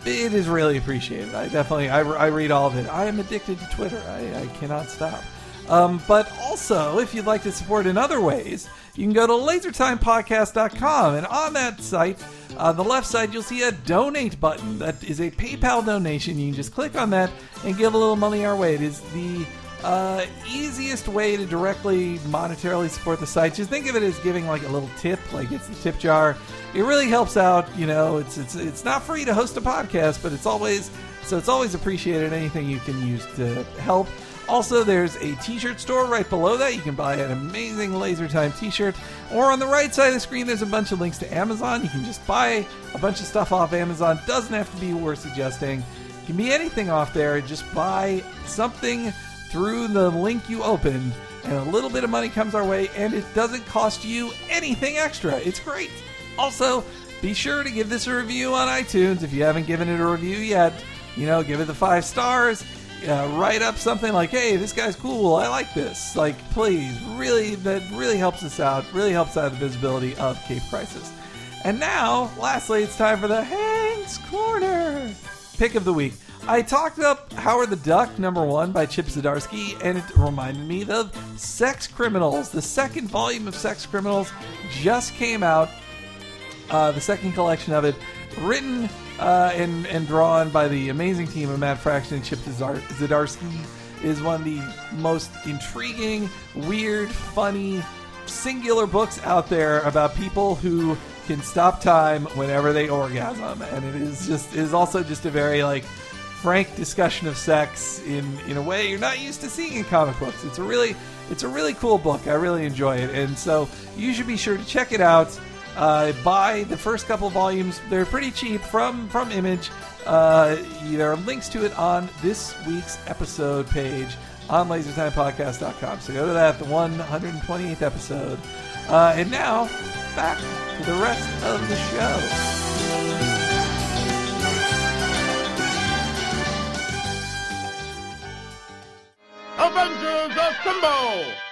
it is really appreciated. I definitely I, I read all of it. I am addicted to Twitter. I, I cannot stop. Um, but also, if you'd like to support in other ways, you can go to lasertimepodcast.com. And on that site, on the left side, you'll see a donate button. That is a PayPal donation. You can just click on that and give a little money our way. It is the uh, easiest way to directly monetarily support the site. Just think of it as giving like a little tip, like it's the tip jar. It really helps out. You know, it's it's it's not free to host a podcast, but it's always so it's always appreciated. Anything you can use to help. Also, there's a t-shirt store right below that. You can buy an amazing Laser Time t-shirt. Or on the right side of the screen, there's a bunch of links to Amazon. You can just buy a bunch of stuff off Amazon. Doesn't have to be worth suggesting. It can be anything off there. Just buy something through the link you opened, and a little bit of money comes our way, and it doesn't cost you anything extra. It's great. Also, be sure to give this a review on iTunes if you haven't given it a review yet. You know, give it the five stars. Uh, write up something like, "Hey, this guy's cool. I like this." Like, please, really, that really helps us out. Really helps out the visibility of Cape Crisis. And now, lastly, it's time for the Hank's Corner pick of the week. I talked up Howard the Duck, number one, by Chip Zdarsky, and it reminded me of Sex Criminals. The second volume of Sex Criminals just came out. Uh, the second collection of it, written uh, and, and drawn by the amazing team of Matt Fraction and Chip Zdar- Zdarsky, is one of the most intriguing, weird, funny, singular books out there about people who can stop time whenever they orgasm, and it is just is also just a very like frank discussion of sex in in a way you're not used to seeing in comic books. It's a really it's a really cool book. I really enjoy it, and so you should be sure to check it out. Uh, buy the first couple volumes; they're pretty cheap from from Image. Uh, there are links to it on this week's episode page on LaserTimePodcast.com. So go to that, the 128th episode. Uh, and now back to the rest of the show. Avengers Assemble!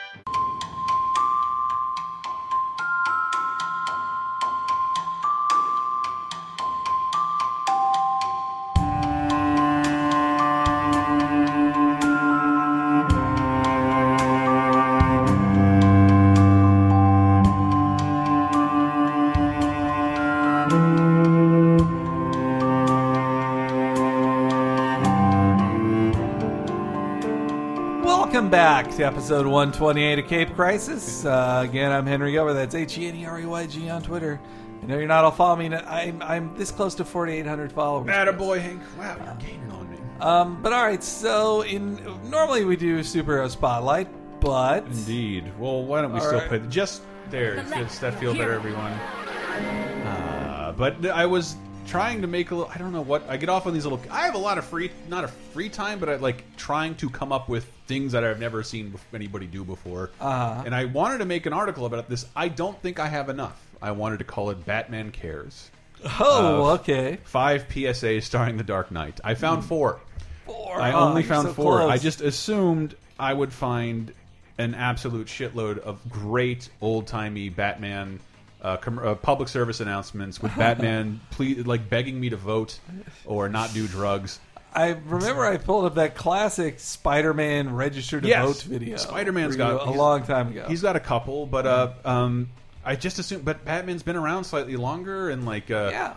Back to episode 128 of Cape Crisis. Uh, again, I'm Henry Gilbert. That's H E N E R E Y G on Twitter. I know you're not all following me. I'm, I'm this close to 4,800 followers. Attaboy, Hank. Wow, you're gaining on me. Um, but all right, so in normally we do superhero spotlight, but Indeed. Well, why don't we All still right. play the, just there? Does that feel better, everyone? Uh, but I was trying to make a little. I don't know what. I get off on these little. I have a lot of free, not a free time, but I like trying to come up with things that I've never seen anybody do before. Uh-huh. And I wanted to make an article about this. I don't think I have enough. I wanted to call it Batman Cares. oh, Uh, okay. Five PSAs starring The Dark Knight. I found four. Four. I Oh, only found so four. close. I just assumed I would find an absolute shitload of great old timey Batman uh, com uh, public service announcements with Batman [LAUGHS] please like begging me to vote or not do drugs. I remember I pulled up that classic Spider-Man register to Yes. vote video. Spider-Man's for you got- a long time ago. He's got a couple, but uh, um, I just assume. But Batman's been around slightly longer, and like, uh, yeah.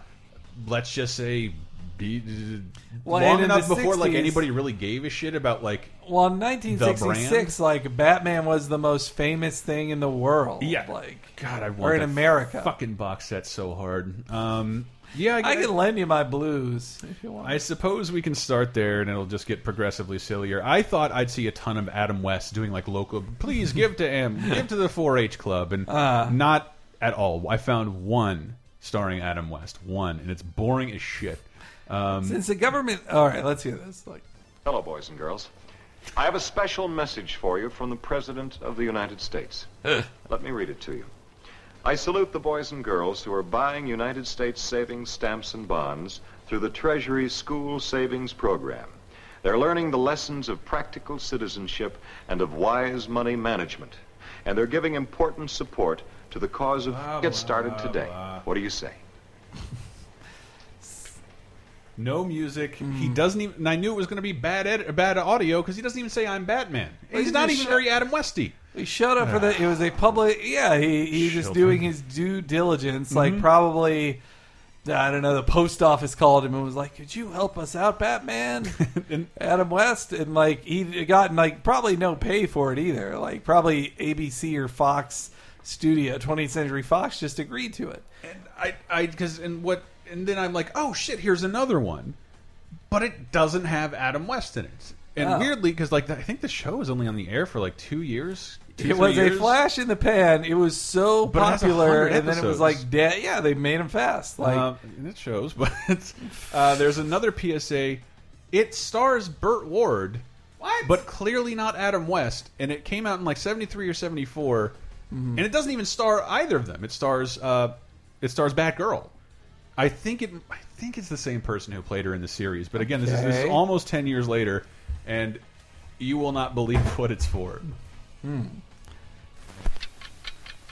let's just say. Be, Well, long enough before like anybody really gave a shit about like Well, in 1966, like Batman was the most famous thing in the world. Yeah. like God, I or want in America. fucking box set so hard. Um, yeah, I, I can lend you my blues if you want. I suppose we can start there, and it'll just get progressively sillier. I thought I'd see a ton of Adam West doing like local. Please give to him, give to the 4-H club, and Uh. not at all. I found one starring Adam West, one, and it's boring as shit. Um, Since the government, all right, let's hear this. Like, Hello, boys and girls. I have a special message for you from the President of the United States. Let me read it to you. I salute the boys and girls who are buying United States savings stamps and bonds through the Treasury School Savings Program. They're learning the lessons of practical citizenship and of wise money management. And they're giving important support to the cause of Get Started Today. What do you say? No music. Hmm. He doesn't even. And I knew it was going to be bad ed- bad audio because he doesn't even say I'm Batman. He's not even very Adam Westy. he showed up for the. It was a public. Yeah, he he's just doing his due diligence. Mm-hmm. Like probably. I don't know. The post office called him and was like, "Could you help us out, Batman?" [LAUGHS] And- Adam West, and like he gotten like probably no pay for it either. Like probably ABC or Fox Studio, 20th Century Fox, just agreed to it. And I, I, because and what, and then I'm like, oh shit, here's another one, but it doesn't have Adam West in it. And Oh. weirdly, because like I think the show was only on the air for like two years. Two, It was a flash in the pan. It was so But popular, and then it was like dead. Yeah, they made him fast. Like Uh, it shows, [LAUGHS] but uh, there's another PSA. It stars Burt Ward, What? but clearly not Adam West, and it came out in like '73 or '74, Mm-hmm. and it doesn't even star either of them. It stars, uh, it stars Batgirl. I think it, I think it's the same person who played her in the series, but again, this is, this is almost ten years later, and you will not believe [LAUGHS] what it's for. Hmm.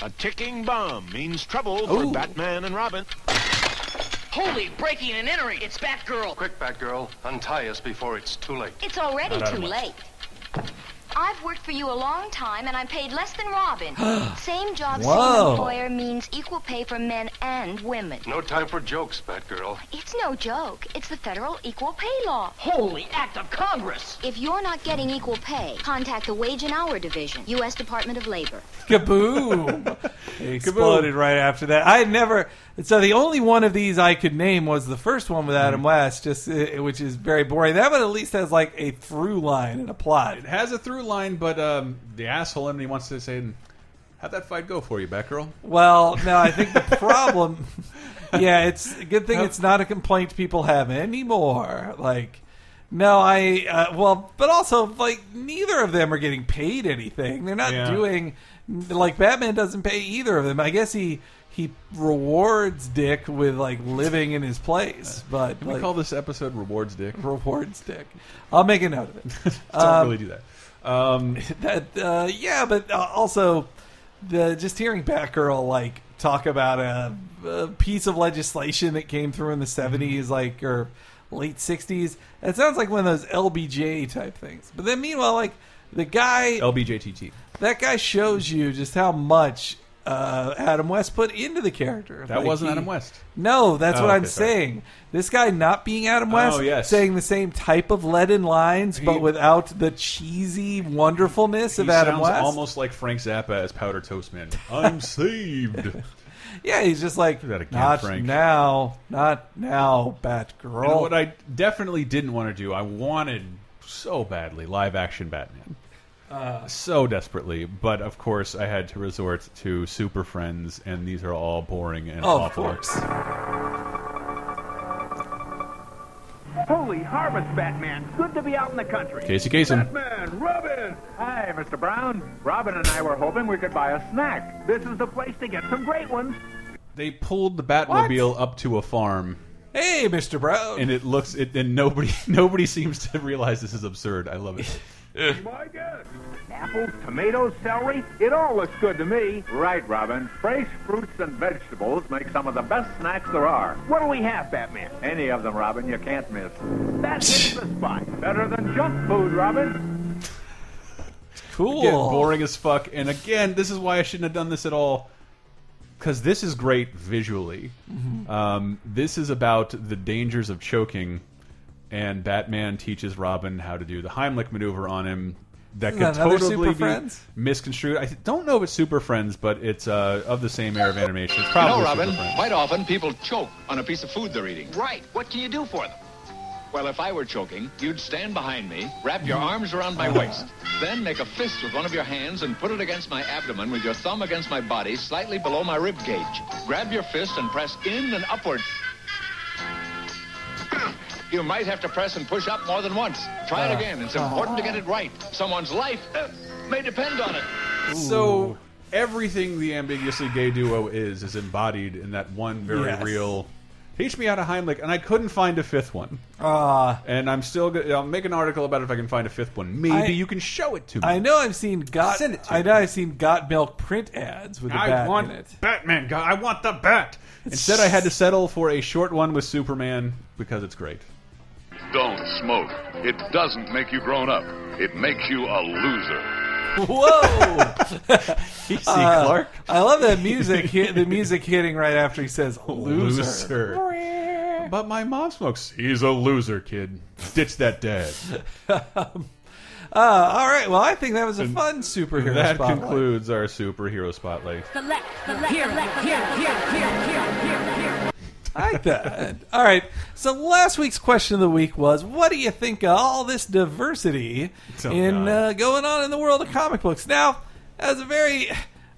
A ticking bomb means trouble for Batman and Robin. Holy, breaking and entering. It's Batgirl. Quick, Batgirl, untie us before it's too late. It's already too Adam late. I've worked for you a long time and I'm paid less than Robin. [GASPS] same job, Whoa. same employer means equal pay for men and women. No time for jokes, Batgirl. It's no joke. It's the federal equal pay law. Holy act of Congress! If you're not getting equal pay, contact the Wage and Hour Division, U.S. Department of Labor. Kaboom! [LAUGHS] It exploded right after that. I had never. So the only one of these I could name was the first one with Adam West, just uh, which is very boring. That one at least has like a through line and a plot. It has a through line, but um, the asshole in me wants to say, "How'd that fight go for you, Batgirl?" Well, no, I think the [LAUGHS] problem. yeah, it's a good thing it's not a complaint people have anymore. Like, no, I uh, well, but also like neither of them are getting paid anything. They're not Yeah. doing like Batman doesn't pay either of them. I guess he he rewards Dick with like living in his place, but Can we like, call this episode "Rewards Dick"? rewards Dick. I'll make a note of it. [LAUGHS] Don't Um, really do that. Um, [LAUGHS] that uh, yeah, but uh, also the just hearing Batgirl like talk about a, a piece of legislation that came through in the seventies, like or late sixties. It sounds like one of those LBJ type things. But then meanwhile, like the guy, LBJTT. that guy shows you just how much. Uh, Adam West put into the character. That Like, wasn't he- Adam West. No, that's Oh, what I'm sorry. saying. This guy not being Adam West, Oh, yes. saying the same type of leaden lines, but without the cheesy wonderfulness of He Adam sounds West. almost like Frank Zappa as Powder Toast Man. I'm saved. [LAUGHS] yeah, he's just like that again, not Frank. now, not now, Batgirl. You know what I definitely didn't want to do? I wanted so badly live action Batman. Uh, so desperately, but of course I had to resort to Super Friends, and these are all boring and of awful. course. Holy harvest, Batman. Good to be out in the country. Casey Kasem. Batman, Robin. Hi, Mr. Brown. Robin and I were hoping we could buy a snack. This is the place to get some great ones. They pulled the Batmobile up to a farm, hey, Mr. Brown. and it looks it, and nobody [LAUGHS] nobody seems to realize this is absurd. I love it. [LAUGHS] [LAUGHS] My guess. Apples, tomatoes, celery. It all looks good to me. Right, Robin. Fresh fruits and vegetables make some of the best snacks there are. What do we have, Batman? Any of them, Robin. You can't miss. That hits the spot. Better than junk food, Robin. cool. Again, boring as fuck. And again, this is why I shouldn't have done this at all. Because this is great visually. Mm-hmm. Um, this is about the dangers of choking, and Batman teaches Robin how to do the Heimlich maneuver on him. That Isn't could that totally Super be Friends? misconstrued. I don't know if it's Super Friends, but it's uh, of the same era of animation. It's You probably know, Robin, Super quite often people choke on a piece of food they're eating. Right. What can you do for them? Well, if I were choking, you'd stand behind me, wrap your arms around my waist, [LAUGHS] then make a fist with one of your hands and put it against my abdomen with your thumb against my body, slightly below my rib cage. Grab your fist and press in and upward. You might have to press and push up more than once. Try it again. It's important to get it right. Someone's life uh, may depend on it. So everything the ambiguously gay duo is is embodied in that one very Yes. real. Teach me how to Heimlich, and I couldn't find a fifth one. Uh, And I'm still gonna I'll make an article about it if I can find a fifth one. Maybe I- you can show it to me. I know I've seen got. Send it to I me. know I've seen got milk print ads with the I bat want in it. Batman. God, I want the bat. Instead, I had to settle for a short one with Superman because it's great. Don't smoke. It doesn't make you grown up. It makes you a loser. Whoa! you See, Uh, Clark, I love that music. hit, the music hitting right after he says "loser." loser. But my mom smokes. He's a loser, kid. Ditch that dad. Uh, all right. Well, I think that was a fun superhero. that spotlight. concludes our superhero spotlight. Select, select, here, here, here, here, here, here, here. I like that. All right. So last week's question of the week was, "What do you think of all this diversity Oh, in uh, going on in the world of comic books?" Now, as a very,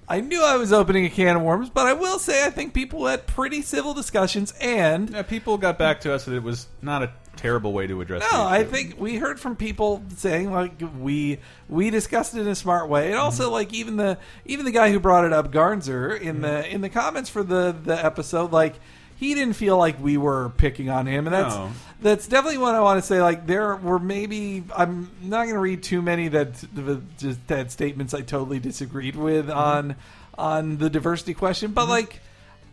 I knew I was opening a can of worms, but I will say I think people had pretty civil discussions, and Yeah, people got back to us that it was not a terrible way to address. no, I think we heard from people saying like we we discussed it in a smart way, and also like even the even the guy who brought it up, Garnzer, in the in the comments for the the episode, like he didn't feel like we were picking on him, and that's No. that's definitely what I want to say. Like there were maybe I'm not going to read too many that just had statements I totally disagreed with Mm-hmm. on on the diversity question, but like.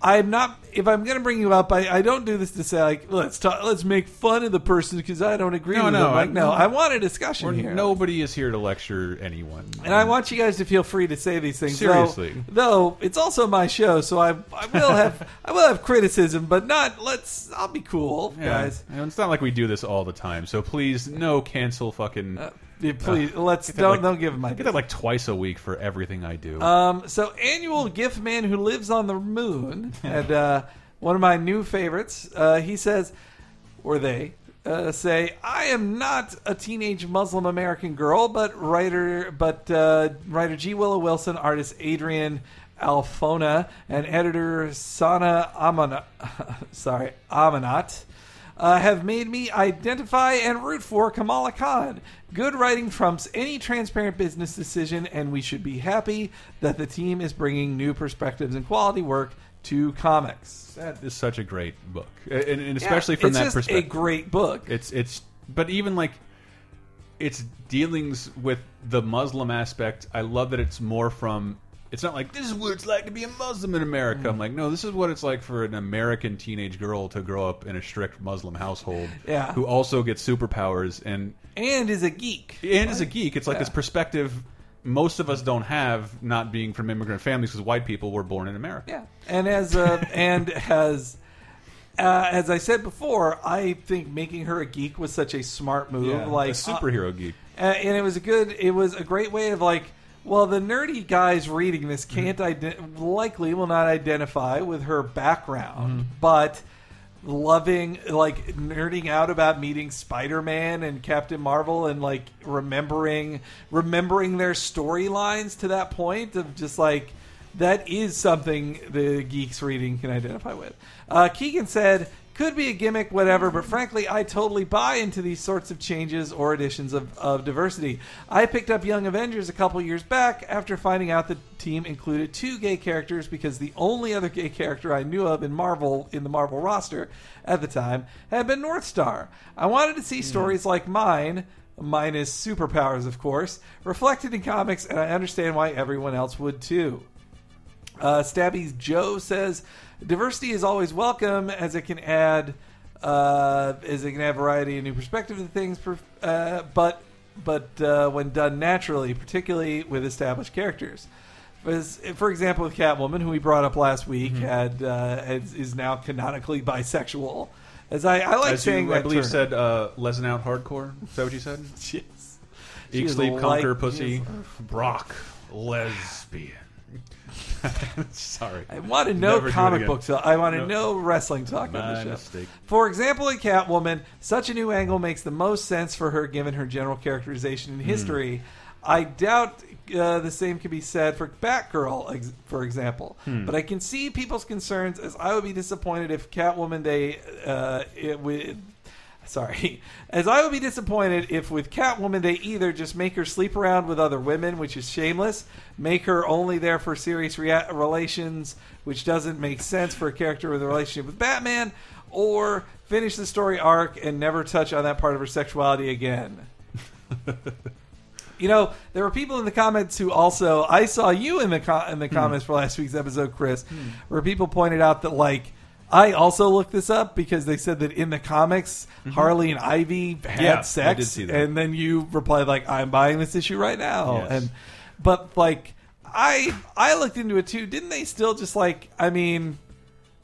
I'm not. If I'm going to bring you up, I, I don't do this to say like let's talk, let's make fun of the person because I don't agree No, with no, them. Like, I- no, I want a discussion here. Nobody is here to lecture anyone. And I want you guys to feel free to say these things. Seriously. though, though it's also my show, so I, I will have [LAUGHS] I will have criticism, but not. Let's. I'll be cool, Yeah. guys. And it's not like we do this all the time. So please, no cancel fucking. Uh, yeah, please, let's- don't- like- don't give I ideas. get that like twice a week for everything I do. Um, so annual gift man who lives on the moon [LAUGHS] and uh, one of my new favorites. Uh, he says, or they uh, say, I am not a teenage Muslim American girl, but writer, but uh, writer G. Willow Wilson, artist Adrian Alphona, and editor Sana Amana, [LAUGHS] sorry Amanat uh, have made me identify and root for Kamala Khan. Good writing trumps any transparent business decision, and we should be happy that the team is bringing new perspectives and quality work to comics. That is such a great book, and, and especially Yeah, from it's that just perspective. a great book. It's it's, but even like its dealings with the Muslim aspect, I love that it's more from. It's not like this is what it's like to be a Muslim in America. Mm. I'm like, no, this is what it's like for an American teenage girl to grow up in a strict Muslim household, Yeah. who also gets superpowers and and is a geek. and is a geek. It's like Yeah. this perspective most of us don't have, not being from immigrant families, because white people were born in America. Yeah, and as uh, [LAUGHS] and as uh, as I said before, I think making her a geek was such a smart move. Yeah, like a superhero geek. Uh, and it was a good. It was a great way of like. Well, the nerdy guys reading this can't ident- likely will not identify with her background, but loving like nerding out about meeting Spider-Man and Captain Marvel and like remembering remembering their storylines to that point of just like that is something the geeks reading can identify with. Uh, Keegan said, "Could be a gimmick, whatever, but frankly, I totally buy into these sorts of changes or additions of, of diversity. I picked up Young Avengers a couple years back after finding out the team included two gay characters because the only other gay character I knew of in Marvel in the Marvel roster at the time had been North Star. I wanted to see stories like mine." Minus superpowers, of course, reflected in comics, and I understand why everyone else would too. Uh, Stabby's Joe says diversity is always welcome as it can add uh, as it can add variety and new perspective to things. Per, uh, but but uh, when done naturally, particularly with established characters. For example, with Catwoman, who we brought up last week, Mm-hmm. had uh, is, now canonically bisexual. As I, I like As saying you, I believe term. said uh, lesson out hardcore. Is that what you said? [LAUGHS] yes. Eat, sleep, like- conquer, pussy. Brock, lesbian. [LAUGHS] Sorry. I want to know Never do it comic again. books. I want to No. know wrestling talk on My the show. mistake. For example, in Catwoman, such a new angle makes the most sense for her given her general characterization Hmm. in history. I doubt uh, the same can be said for Batgirl, ex- for example. Hmm. But I can see people's concerns as I would be disappointed if Catwoman they uh, it would. Sorry. As I would be disappointed if with Catwoman they either just make her sleep around with other women, which is shameless, make her only there for serious rea- relations, which doesn't make sense for a character with a relationship with Batman, or finish the story arc and never touch on that part of her sexuality again. [LAUGHS] You know, there were people in the comments who also I saw you in the co- in the hmm. comments for last week's episode, Chris, hmm. where people pointed out that like I also looked this up because they said that in the comics mm-hmm. Harley and Ivy had Yeah, I sex, did see that. and then you replied like I'm buying this issue right now, Yes. and but like I I looked into it too. Didn't they still just like I mean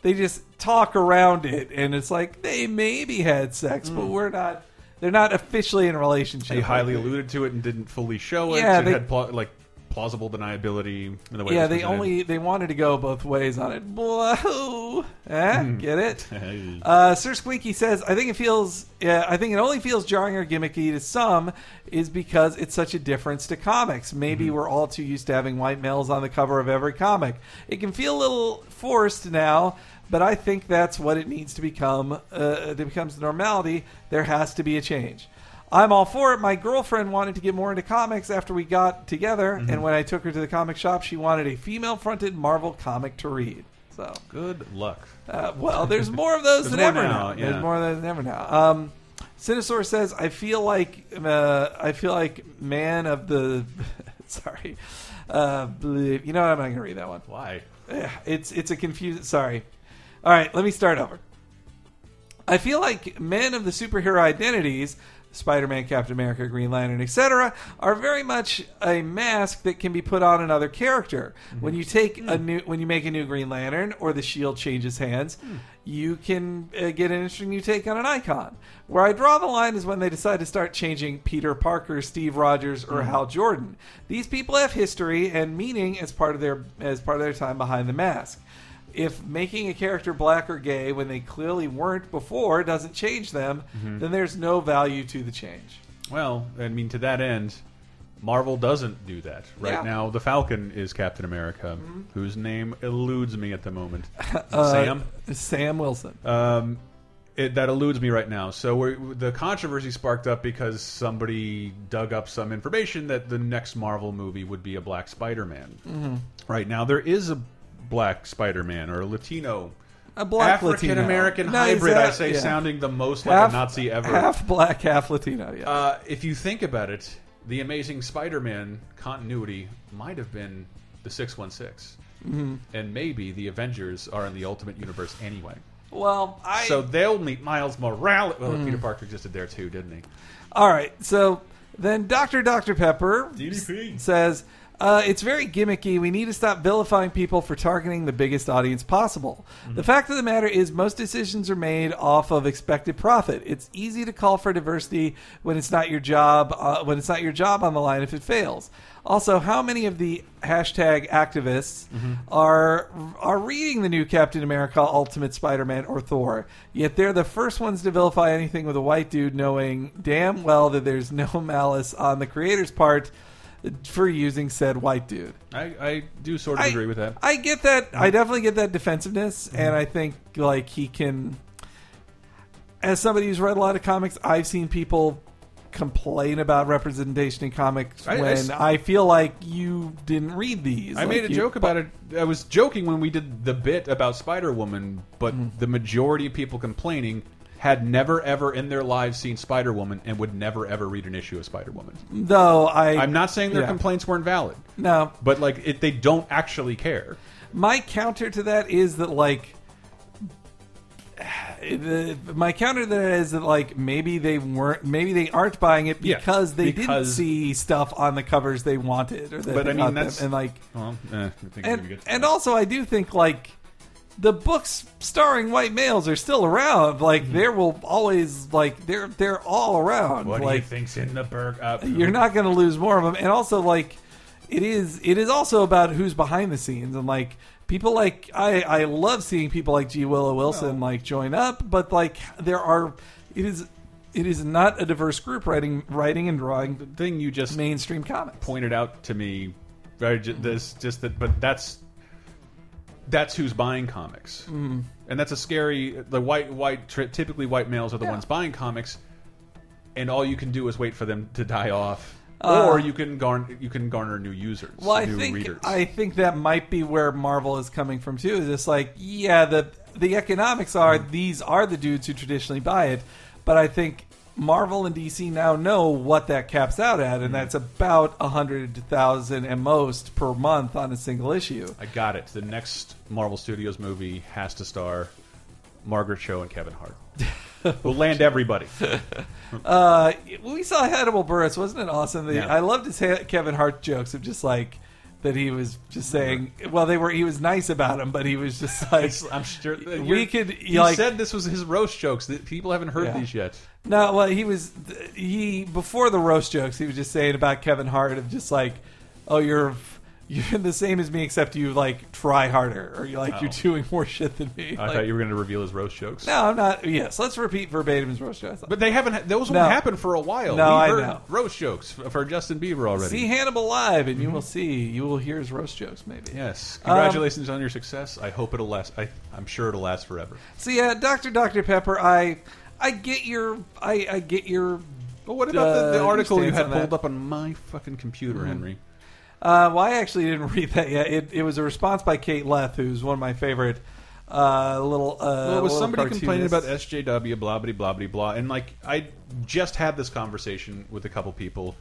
they just talk around it, and it's like they maybe had sex, but mm. we're not. They're not officially in a relationship. They highly alluded to it and didn't fully show it. Yeah, they- had like plausible deniability in the way. yeah, they only they wanted to go both ways on it. Whoa, eh? Hmm. get it? [LAUGHS] Uh, Sir Squeaky says, "I think it feels. Yeah, I think it only feels jarring or gimmicky to some, is because it's such a difference to comics. Maybe Mm-hmm. we're all too used to having white males on the cover of every comic. It can feel a little forced now." But I think that's what it needs to become. Uh, it becomes the normality. There has to be a change. I'm all for it. My girlfriend wanted to get more into comics after we got together, Mm-hmm. and when I took her to the comic shop, she wanted a female-fronted Marvel comic to read. So good luck. Uh, well, there's more of those than ever now, now. yeah. There's more than ever now. Um, says, "I feel like uh, I feel like man of the [LAUGHS] sorry, uh, you know what? I'm not going to read that one. Why? it's it's a confusing. Sorry. All right, let me start over. I feel like men of the superhero identities, Spider-Man, Captain America, Green Lantern, etc., are very much a mask that can be put on another character. When you take a new, when you make a new Green Lantern, or the shield changes hands, you can uh, get an interesting new take on an icon. Where I draw the line is when they decide to start changing Peter Parker, Steve Rogers, or Mhm. Hal Jordan. These people have history and meaning as part of their as part of their time behind the mask. If making a character black or gay when they clearly weren't before doesn't change them, Mhm. then there's no value to the change. Well, I mean, to that end, Marvel doesn't do that right Yeah. Mm-hmm. now. The Falcon is Captain America, whose name eludes me at the moment. [LAUGHS] Uh, Sam. Sam Wilson. Um, it, that eludes me right now. So the controversy sparked up because somebody dug up some information that the next Marvel movie would be a Black Spider-Man. Mhm. Right now, there is a Black Spider-Man or a Latino. A black African American No, he's hybrid, I say, yeah. sounding the most like Half- a Nazi ever. Half black, half Latino. Yeah. Uh, if you think about it, the Amazing Spider-Man continuity might have been the six one six, Mhm. and maybe the Avengers are in the Ultimate Universe anyway. Well, I so they'll meet Miles Morales. Well, Mm. Peter Parker existed there too, didn't he? All right. So then Dr. Dr. Pepper DDP. says uh, it's very gimmicky. We need to stop vilifying people for targeting the biggest audience possible. The fact of the matter is, most decisions are made off of expected profit. It's easy to call for diversity when it's not your job. Uh, when it's not your job on the line if it fails. Also, how many of the hashtag activists are are reading the new Captain America, Ultimate Spider-Man, or Thor? Yet they're the first ones to vilify anything with a white dude, knowing damn well that there's no malice on the creator's part for using said white dude. I, I do sort of agree with that. I get that. I definitely get that defensiveness, and I think like he can. As somebody who's read a lot of comics, I've seen people complain about representation in comics I- I when s- I, feel like you didn't read these. I Like, made a you- joke about it. I was joking when we did the bit about Spider Woman, but Mm-hmm. the majority of people complaining had never ever in their lives seen Spider Woman and would never ever read an issue of Spider Woman. Though I, I'm not saying their yeah. complaints weren't valid. No, but like it, they don't actually care. My counter to that is that like the, my counter to that is that like maybe they weren't maybe they aren't buying it Yeah, because they didn't see stuff on the covers they wanted or that But I mean, got them. that's- and like Well, eh, and, and also I do think like the books starring white males are still around. Like there will always like they're they're all around. Mm-hmm. What do you think's in the burg? Uh, you're not going to lose more of them and also like it is it is also about who's behind the scenes. And like people like i i love seeing people like g. Willow wilson like join up. But like there are it is it is not a diverse group writing writing and drawing the thing you just mainstream comics. pointed out to me. Ju- this just that, but that's that's who's buying comics, Mhm. and that's a scary. The white white typically white males are the ones buying comics, and all you can do is wait for them to die off, Uh, or you can garner you can garner new users, Well, I new think readers. I think that might be where Marvel is coming from too. Is it's like, yeah, the the economics are these are the dudes who traditionally buy it, but I think Marvel and DC now know what that caps out at, and that's about a hundred thousand at most per month on a single issue. I got it. The next Marvel Studios movie has to star Margaret Cho and Kevin Hart. [LAUGHS] we'll land everybody. [LAUGHS] Uh, we saw Hannibal Buress, wasn't it awesome? The, Yeah. I loved his ha- Kevin Hart jokes of just like that he was just saying. Well, they were he was nice about him, but he was just [LAUGHS] like I'm sure we could. He like, said this was his roast jokes. That people haven't heard Yeah. these yet. No, well, he was he before the roast jokes. He was just saying about Kevin Hart of just like, oh, you're you're the same as me, except you like try harder, or you like you're Oh. doing more shit than me. I Like, thought you were going to reveal his roast jokes. no, I'm not. Yes, let's repeat verbatim his roast jokes. But they haven't. Those No. won't happen for a while. No, we I heard know. roast jokes for Justin Bieber already. See Hannibal live, and you will see. You will hear his roast jokes, maybe. Yes. Um, Congratulations on your success. I hope it'll last. I, I'm sure it'll last forever. So yeah, Doctor Dr Pepper, I I get your I, I get your. But what about the, the uh, article you stance had on that. pulled up on my fucking computer, Mhm. Henry? Uh, well, I actually didn't [LAUGHS] read that yet. It, it was a response by Kate Leth, who's one of my favorite uh, little. Uh, well, it was little somebody complaining about cartoonists. SJW, blah blah blah blah blah, and like I just had this conversation with a couple people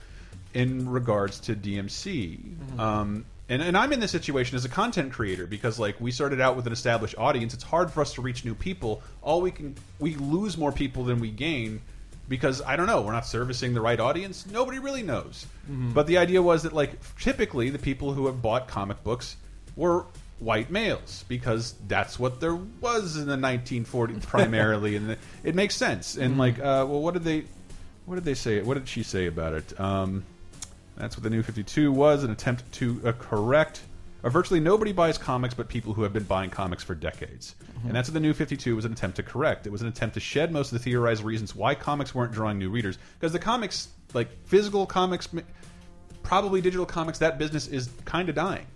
in regards to DMC, Mm-hmm. um, And and I'm in this situation as a content creator because like we started out with an established audience. It's hard for us to reach new people. All we can we lose more people than we gain because I don't know, we're not servicing the right audience. Nobody really knows. Mhm. But the idea was that like typically the people who have bought comic books were white males because that's what there was in the 1940s [LAUGHS] primarily and it makes sense. And Mhm. like uh well what did they what did they say? What did she say about it? Um that's what the new 52 was, an attempt to uh, correct. Uh, virtually nobody buys comics but people who have been buying comics for decades. Mhm. And that's what the new 52 was an attempt to correct. It was an attempt to shed most of the theorized reasons why comics weren't drawing new readers. Because the comics, like physical comics, probably digital comics, that business is kind of dying.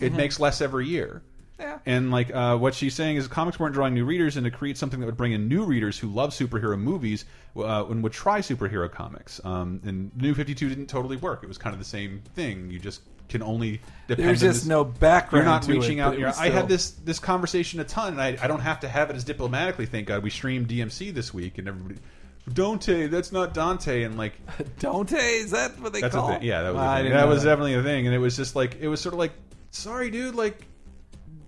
It Mhm. makes less every year. Yeah. And like uh, what she's saying is, comics weren't drawing new readers, and to create something that would bring in new readers who love superhero movies uh, and would try superhero comics. Um, and New Fifty Two didn't totally work. It was kind of the same thing. You just can only depend. There's on just no background You're not it, reaching but out. You're, was I had this this conversation a ton, and I, I don't have to have it as diplomatically. Thank God we streamed DMC this week, and everybody. Dante, that's not Dante, and like [LAUGHS] Dante, is that what they that's call? Yeah, that was I a thing. didn't that was definitely a thing, and it was just like it was sort of like, sorry, dude, like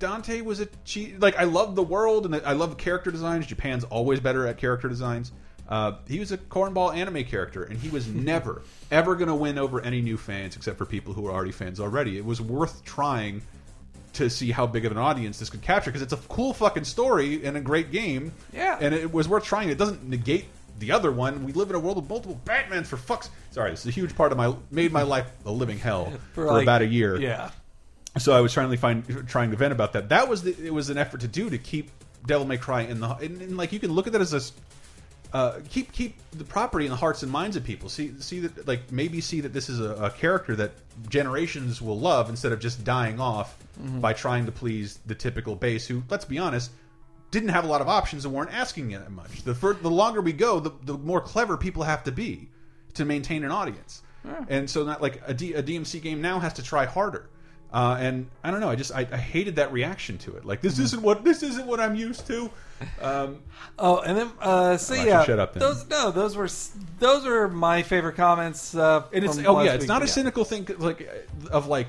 Dante was a cheat. Like I love the world and I love character designs. Japan's always better at character designs. Uh, he was a cornball anime character, and he was [LAUGHS] never ever going to win over any new fans except for people who are already fans already. It was worth trying to see how big of an audience this could capture because it's a cool fucking story and a great game. Yeah. and it was worth trying. It doesn't negate the other one. We live in a world of multiple Batmans for fucks. Sorry, this is a huge part of my made my life a living hell [LAUGHS] for, like- about a year. Yeah. So I was trying to find trying to vent about that. That was the, it was an effort to do to keep Devil May Cry in the and, and like you can look at that as a uh, keep keep the property in the hearts and minds of people. See see that like maybe see that this is a, a character that generations will love instead of just dying off Mhm. by trying to please the typical base who let's be honest didn't have a lot of options and weren't asking that much. The fur the longer we go, the, the more clever people have to be to maintain an audience. Yeah. And so not like a, D, a DMC game now has to try harder. Uh, and I don't know. I just I, I hated that reaction to it. Like this Mm-hmm. isn't what this isn't what I'm used to. Um, Oh, and then uh, so yeah, shut up then. those no, those were those are my favorite comments. Uh, and it's oh yeah, it's not a Yeah. cynical thing like of like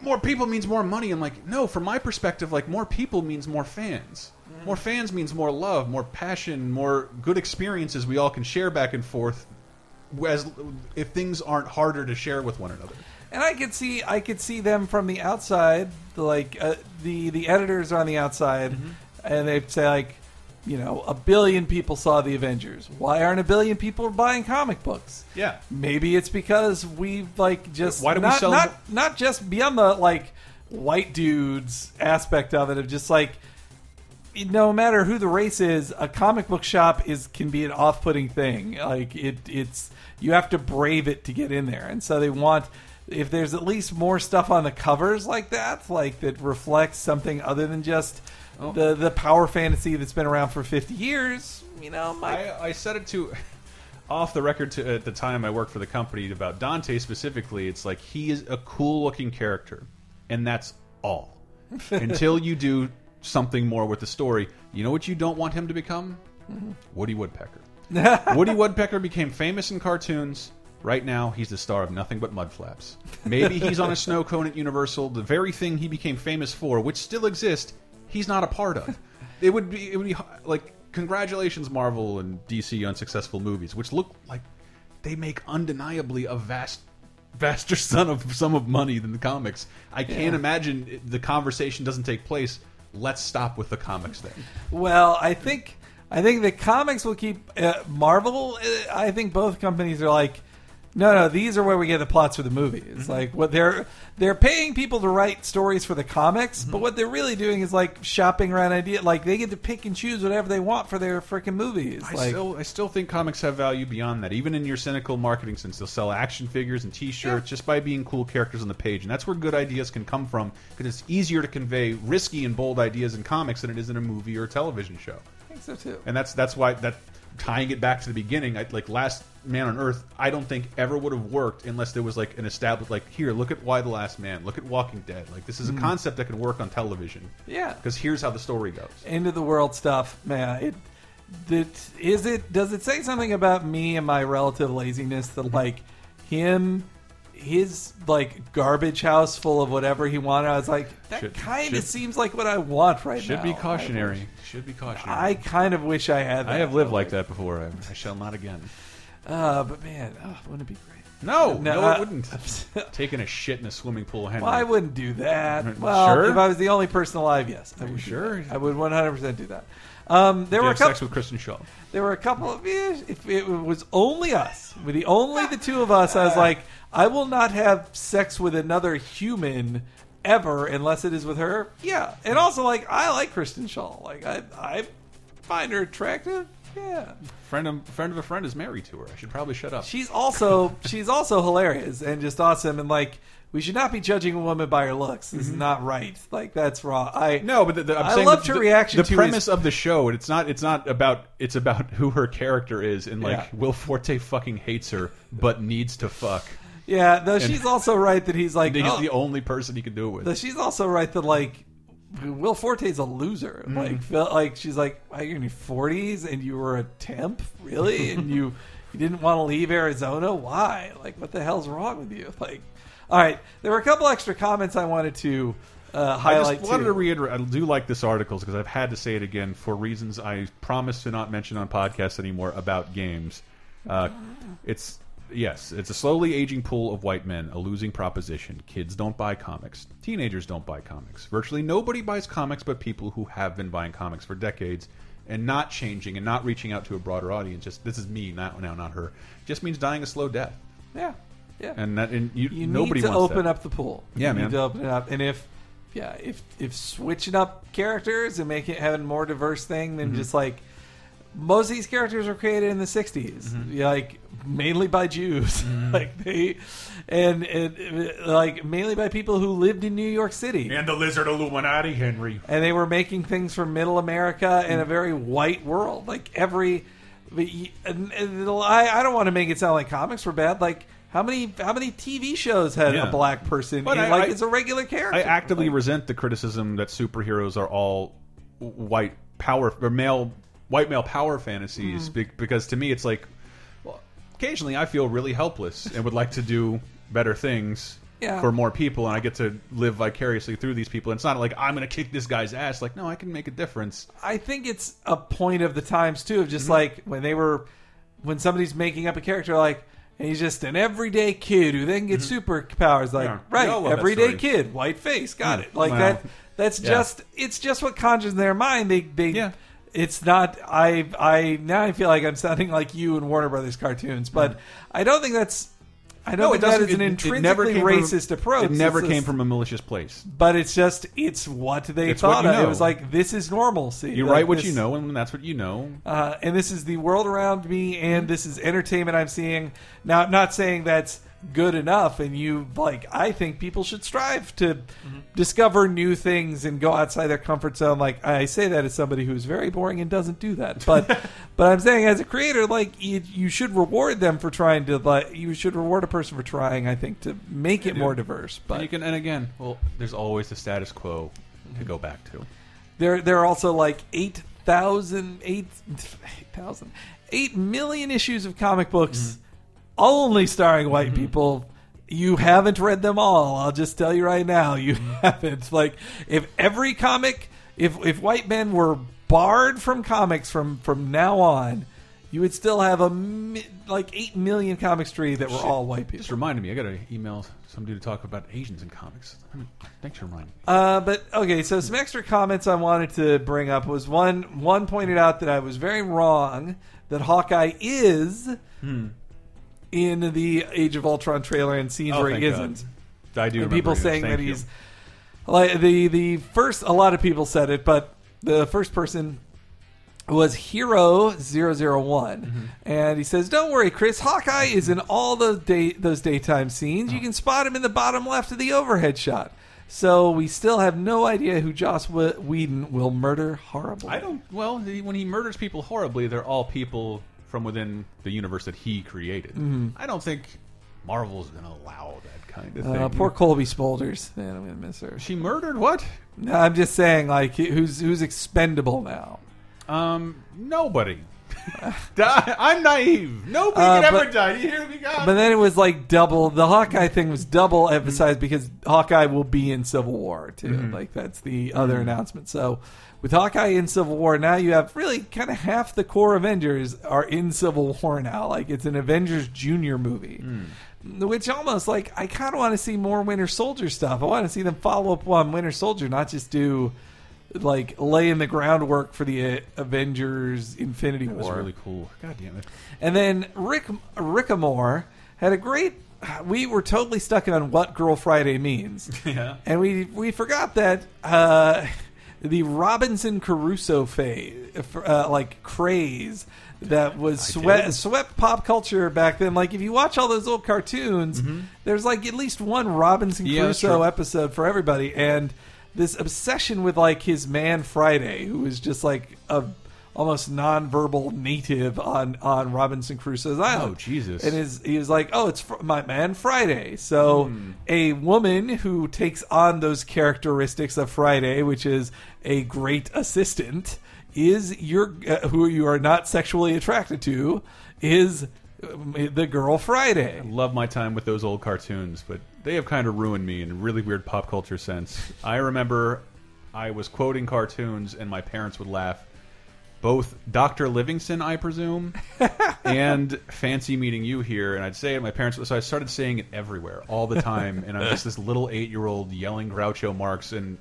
more people means more money. I'm like no, from my perspective, like more people means more fans. Mm-hmm. More fans means more love, more passion, more good experiences we all can share back and forth. As if things aren't harder to share with one another. And I could see I could see them from the outside, the, like uh, the the editors are on the outside, Mm-hmm. and they'd say like, you know, a billion people saw the Avengers. Why aren't a billion people buying comic books? Yeah. Maybe it's because we like just Why do we not, sell not not just beyond the like white dudes aspect of it of just like no matter who the race is, a comic book shop is can be an off-putting thing. Like it, it's you have to brave it to get in there, and so they want if there's at least more stuff on the covers like that, like that reflects something other than just Oh. the the power fantasy that's been around for 50 years. You know, my I, I said it to [LAUGHS] off the record to, at the time I worked for the company about Dante specifically. It's like he is a cool looking character, and that's all. [LAUGHS] Until you do something more with the story, you know what you don't want him to become? Mhm. Woody Woodpecker. [LAUGHS] Woody Woodpecker became famous in cartoons. Right now, he's the star of nothing but mudflaps. Maybe he's on a snow cone at Universal, the very thing he became famous for, which still exists. He's not a part of. It would be, it would be like congratulations, Marvel and DC on successful movies, which look like they make undeniably a vast, vaster [LAUGHS] sum of sum of money than the comics. I can't Yeah. imagine the conversation doesn't take place. Let's stop with the comics thing. Well, I think I think the comics will keep uh, Marvel. Uh, I think both companies are like, no, no, these are where we get the plots for the movies. Mm-hmm. Like what they're they're paying people to write stories for the comics, but mm-hmm. what they're really doing is like shopping around idea. Like they get to pick and choose whatever they want for their freaking movies. I like still, I still think comics have value beyond that. Even in your cynical marketing sense, they'll sell action figures and T-shirts just by being cool characters on the page, and that's where good ideas can come from. Because it's easier to convey risky and bold ideas in comics than it is in a movie or a television show. I think so too. And that's that's why that tying it back to the beginning, I, like Last Man on Earth, I don't think ever would have worked unless there was like an established like here, look at Y the Last Man, look at Walking Dead. Like this is a Mhm. concept that can work on television. Yeah. Because here's how the story goes. end of the world stuff, man. It that is it. Does it say something about me and my relative laziness that like him his like garbage house full of whatever he wanted. I was like, that kind of seems like what I want right Should now. Should be cautionary. Should be cautionary. I kind of wish I had. That. I have lived like that before. I, I shall not again. Uh, but man, oh, wouldn't it be great? No, no, uh, it wouldn't. [LAUGHS] Taking a shit in a swimming pool, Henry. Well, I wouldn't do that. Well, sure? if I was the only person alive, yes, I would. sure? I would 100 percent do that. Um, there Did were a couple. sex with Kristen Schaal. There were a couple of eh, if it was only us, with the only the two of us. I was [LAUGHS] like, I will not have sex with another human ever unless it is with her. Yeah, and also like I like Kristen Schaal. Like I I find her attractive. Yeah, Friend of friend of a friend is married to her. I should probably shut up. she's also she's also hilarious and just awesome and like. We should not be judging a woman by her looks. This is not right. Like that's wrong. I Mm-hmm. no, but the, the, I'm I saying loved the, her the- reaction The to premise his- of the show, and it's not. It's not about. It's about who her character is, and like Yeah. Will Forte fucking hates her, but needs to fuck. Yeah, though she's also right that he's like He's oh, the only person he can do it with. Though she's also right that like Will Forte's a loser. Mm-hmm. Like felt like she's like wow, you're in your forties and you were a temp, really, [LAUGHS] and you you didn't want to leave Arizona. Why? Like what the hell's wrong with you? Like, all right, there were a couple extra comments I wanted to uh, I just wanted too. to reiterate. I do like this article because I've had to say it again for reasons I promise to not mention on podcasts anymore about games. Uh, it's yes, it's a slowly aging pool of white men, a losing proposition. Kids don't buy comics. Teenagers don't buy comics. Virtually nobody buys comics, but people who have been buying comics for decades and not changing and not reaching out to a broader audience. Just this is me not now not her. Just means dying a slow death. yeah, yeah. And that and you, you nobody need to wants open that. up the pool. Yeah, you man. Need to open it up, and if yeah, if if switching up characters and making it having more diverse thing than Mhm. just like most of these characters were created in the '60s, Mm-hmm. like mainly by Jews, [LAUGHS] like they and, and like mainly by people who lived in New York City. And the lizard Illuminati, Henry. and they were making things for middle America in a very white world. Like every, and, and I, I don't want to make it sound like comics were bad. Like how many how many TV shows had Yeah. a black person? But in, I- like I- it's a regular character. I actively resent the criticism that superheroes are all white power or male white male power fantasies Mhm. be- because to me it's like well, occasionally I feel really helpless and would like to do better things Yeah. for more people and I get to live vicariously through these people. And it's not like I'm going to kick this guy's ass. Like no, I can make a difference. I think it's a point of the times too, of just Mm-hmm. like when they were when somebody's making up a character like. And he's just an everyday kid who then gets superpowers. Like. Yeah. We all right, love that everyday kid, white face, got Hmm. it. Like Wow. that. That's Yeah. just it's just what conjures in their mind. They they it's not. I I now I feel like I'm sounding like you in Warner Brothers cartoons, but I don't think that's. I don't. No, think it that an it- it intrinsically never came from- racist approach. It never It's came just- from a malicious place. But it's just it's what they It's what thought you of. It was like this is normalcy. You Like, write what this- you know, and that's what you know. uh, and this is the world around me, and this is entertainment I'm seeing. Now, I'm not saying that's good enough, and you like. I think people should strive to discover new things and go outside their comfort zone. Like I say that as somebody who's very boring and doesn't do that, but [LAUGHS] but I'm saying as a creator, like you, you should reward them for trying to like. You should reward a person for trying. I think to make it more diverse, but and you can, and again, well, there's always the status quo to go back to. There, there are also like 8,000, 8, 8,000, 8 million issues of comic books mm-hmm. Only starring white people. You haven't read them all. I'll just tell you right now, you [LAUGHS] haven't. Like, if every comic, if if white men were barred from comics from from now on, you would still have a mi- like eight million comics tree that were Shit. all white people. Just reminded me, I got to email somebody to talk about Asians in comics. I mean, thanks for reminding me. Uh, but okay, so some extra comments I wanted to bring up was one. One pointed out that I was very wrong that Hawkeye is Hmm. In the Age of Ultron trailer and scenes Oh, where he isn't. I do And remember people saying that you. he's like the the first. A lot of people said it, but the first person was Hero 001 Mm-hmm. and he says, "Don't worry, Chris. Hawkeye is in all those day those daytime scenes. Oh. You can spot him in the bottom left of the overhead shot." So we still have no idea who Joss Wh- Whedon will murder horribly. I don't. Well, when he murders people horribly, they're all people from within the universe that he created. Mhm. I don't think Marvel's going to allow that kind of thing. Uh, poor Cobie Smulders. Man, I'm gonna miss her. She murdered what? No, I'm just saying, like, who's who's expendable now? Um, nobody. [LAUGHS] Die. I'm naive. Nobody Uh, can ever but- die. Do you hear me, God? But then it was like double. The Hawkeye thing was double emphasized because Hawkeye will be in Civil War too. Mhm. Like that's the other announcement. So with Hawkeye in Civil War, now you have really kind of half the core Avengers are in Civil War now. Like it's an Avengers Junior movie. Which almost like I kind of want to see more Winter Soldier stuff. I want to see them follow up on Winter Soldier, not just do like laying the groundwork for the uh, Avengers Infinity That was really cool. God damn it. And then Rick Rickamore had a great. We were totally stuck on what Girl Friday means, [LAUGHS] Yeah. and we we forgot that uh, the Robinson Crusoe phase, uh, like craze that was swept, did. swept pop culture back then. Like if you watch all those old cartoons, there's like at least one Robinson Mm-hmm. Yeah, that's Crusoe true. episode for everybody, and this obsession with like his man Friday, who is just like a almost non-verbal native on on Robinson Crusoe's island. Oh, Jesus. And his he was like, "Oh, it's fr- my man Friday." So Hmm. a woman who takes on those characteristics of Friday, which is a great assistant, is your uh, who you are not sexually attracted to, is um, the girl Friday. love my time with those old cartoons, but they have kind of ruined me in a really weird pop culture sense. I remember I was quoting cartoons, and my parents would laugh. Both Doctor Livingstone, I presume, [LAUGHS] and Fancy Meeting You here, and I'd say it. My parents, so I started saying it everywhere, all the time, and I'm just this little eight-year-old yelling Groucho Marx and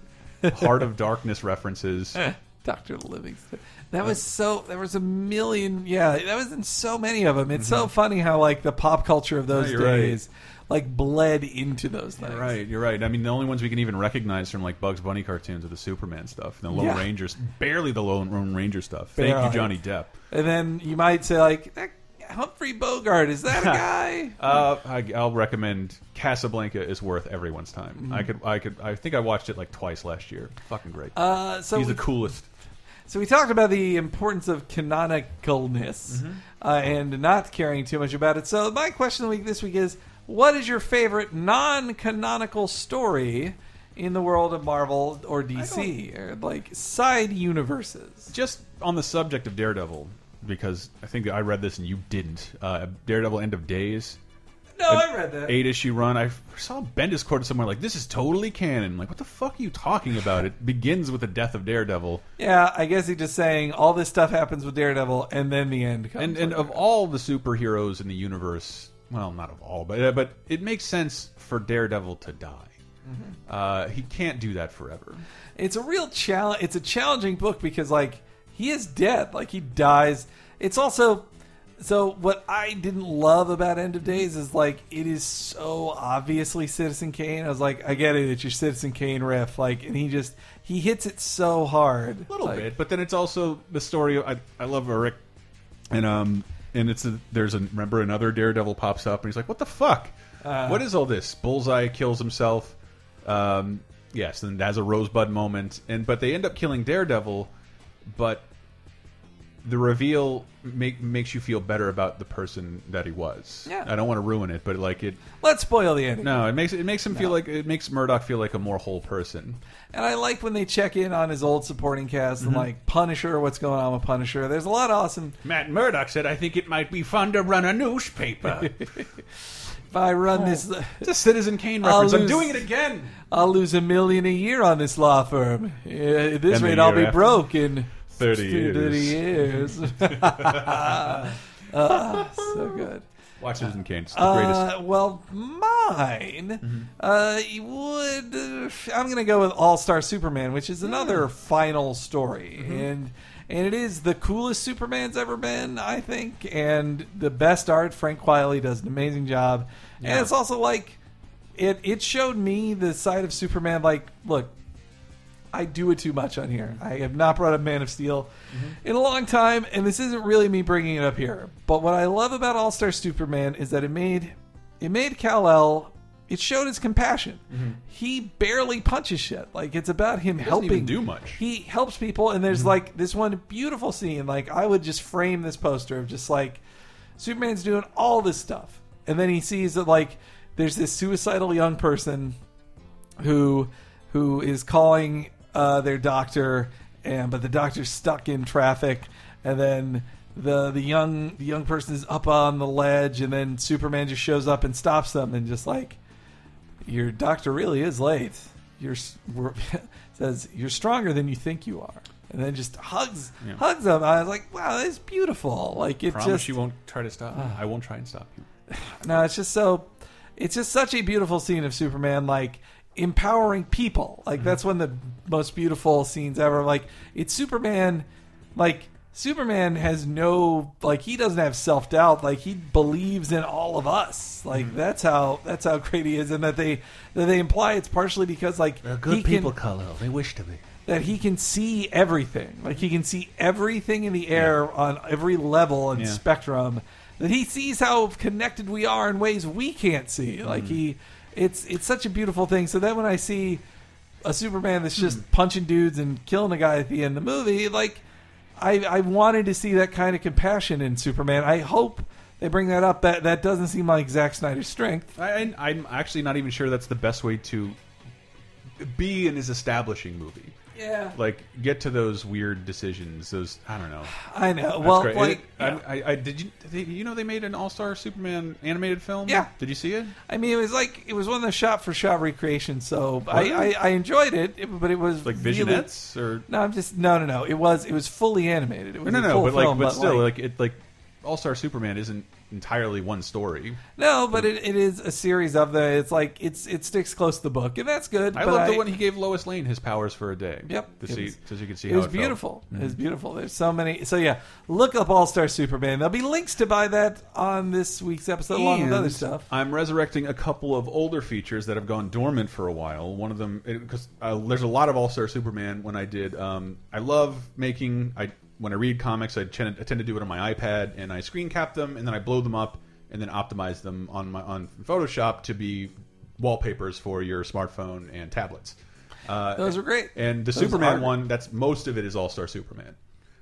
Heart of Darkness references. [LAUGHS] Doctor Livingstone. That was so. There was a million. Yeah, that was in so many of them. It's so funny how like the pop culture of those Mm-hmm. No, you're right. Like bled into those things. You're right, you're right. I mean, the only ones we can even recognize from like Bugs Bunny cartoons are the Superman stuff, the Lone Yeah. Rangers, barely the Lone Ranger stuff. Thank Barely. you, Johnny Depp. And then you might say like that Humphrey Bogart. Is that a [LAUGHS] guy? Uh, I, I'll recommend Casablanca is worth everyone's time. Mhm. I could, I could, I think I watched it like twice last year. Fucking great. Uh, so he's we- the coolest. So we talked about the importance of canonicalness Mm-hmm. uh, and not caring too much about it. So my question of the week this week is: What is your favorite non-canonical story in the world of Marvel or DC, or like side universes? Just on the subject of Daredevil, because I think I read this and you didn't. Uh, Daredevil End of Days. No, I read that. Eight issue run. I saw Bendis quoted somewhere like, "This is totally canon." Like, what the fuck are you talking about? It [LAUGHS] begins with the death of Daredevil. Yeah, I guess he's just saying all this stuff happens with Daredevil, and then the end comes. and and of all the superheroes in the universe, well, not of all, but uh, but it makes sense for Daredevil to die. Mm-hmm. Uh, he can't do that forever. it's a real challenge. It's a challenging book because like he is dead. Like he dies. It's also so what I didn't love about End of Days is like it is so obviously Citizen Kane. I was like, I get it. It's your Citizen Kane riff. Like, and he just he hits it so hard. A little bit, but then it's also the story. I I love Rick, and um and it's a, there's a remember another Daredevil pops up and he's like, what the fuck? Uh. what is all this? Bullseye kills himself. Um, yes, and that's a Rosebud moment, and but they end up killing Daredevil, but the reveal make, makes you feel better about the person that he was. Yeah. I don't want to ruin it, but like it. Let's spoil the ending. No, it makes it makes him feel like it makes Murdock feel like a more whole person. And I like when they check in on his old supporting cast and Mhm. like Punisher. What's going on with Punisher? There's a lot of awesome. Matt Murdock said, "I think it might be fun to run a newspaper." [LAUGHS] If I run this, it's a Citizen Kane reference. I'm doing it again. I'll lose a million a year on this law firm. At this And rate, I'll be after. broke in 30 years. 30 years. [LAUGHS] Ah, so good. Watch Kane. It's the greatest. Uh, well, mine uh, would. Uh, I'm going to go with All Star Superman, which is another final story, and and it is the coolest Superman's ever been, I think, and the best art. Frank Quitely does an amazing job, Yeah. and it's also like it. It showed me the side of Superman. Like, look, I do it too much on here. Mm-hmm. I have not brought up Man of Steel mm-hmm. in a long time, and this isn't really me bringing it up here. But what I love about All Star Superman is that it made it made Kal El. It showed his compassion. Mm-hmm. He barely punches shit. Like it's about him helping. do much. He helps people, and there's like this one beautiful scene. Like I would just frame this poster of just like Superman's doing all this stuff, and then he sees that like there's this suicidal young person who who is calling uh, their doctor, and but the doctor's stuck in traffic, and then the the young the young person is up on the ledge, and then Superman just shows up and stops them, and just like your doctor really is late. You're [LAUGHS] says you're stronger than you think you are, and then just hugs Yeah. hugs them. I was like, wow, that's beautiful. Like it Promise just you won't try to stop. Ah. I won't try and stop you. [SIGHS] no, it's just so. It's just such a beautiful scene of Superman, like empowering people. Like Mm-hmm. that's one of the most beautiful scenes ever. Like it's Superman, like Superman has no like he doesn't have self doubt. Like he believes in all of us. Like Mm-hmm. that's how that's how great he is, and that they that they imply it's partially because like he can, Carlo. They wish to be. that he can see everything. Like he can see everything in the air on every level and Yeah. spectrum. That he sees how connected we are in ways we can't see. Mm. Like he, it's it's such a beautiful thing. So then when I see a Superman that's just Hmm. punching dudes and killing a guy at the end of the movie, like I I wanted to see that kind of compassion in Superman. I hope they bring that up. That that doesn't seem like Zack Snyder's strength. I- I'm actually not even sure that's the best way to be in his establishing movie. Yeah. Like get to those weird decisions. Those I don't know. I know. That's Well, great. like, It- I, I, I did you they, you know they made an All Star Superman animated film? Yeah. Did you see it? I mean, it was like it was one of the shot for shot recreations. So I, I, I enjoyed it, but it was Like really- Visionettes or no, I'm just no, no, no. It was it was fully animated. It was no a no. But like film, but still like it like All Star Superman isn't entirely one story. no, but it, it is a series of the. It's like it's it sticks close to the book, and that's good. I love the one he gave Lois Lane his powers for a day. Yep, To see was- so you can see it how was it felt. beautiful. It was Mhm. beautiful. There's so many. So yeah, look up All Star Superman. There'll be links to buy that on this week's episode, along with other stuff. I'm resurrecting a couple of older features that have gone dormant for a while. One of them, because uh, there's a lot of All Star Superman. When I did, um, I love making. I when I read comics, I tend, I tend to do it on my iPad, and I screen cap them, and then I blow them up, and then optimize them on my on Photoshop to be wallpapers for your smartphone and tablets. Uh, Those are great. And the Those Superman one, that's most of it is All Star Superman,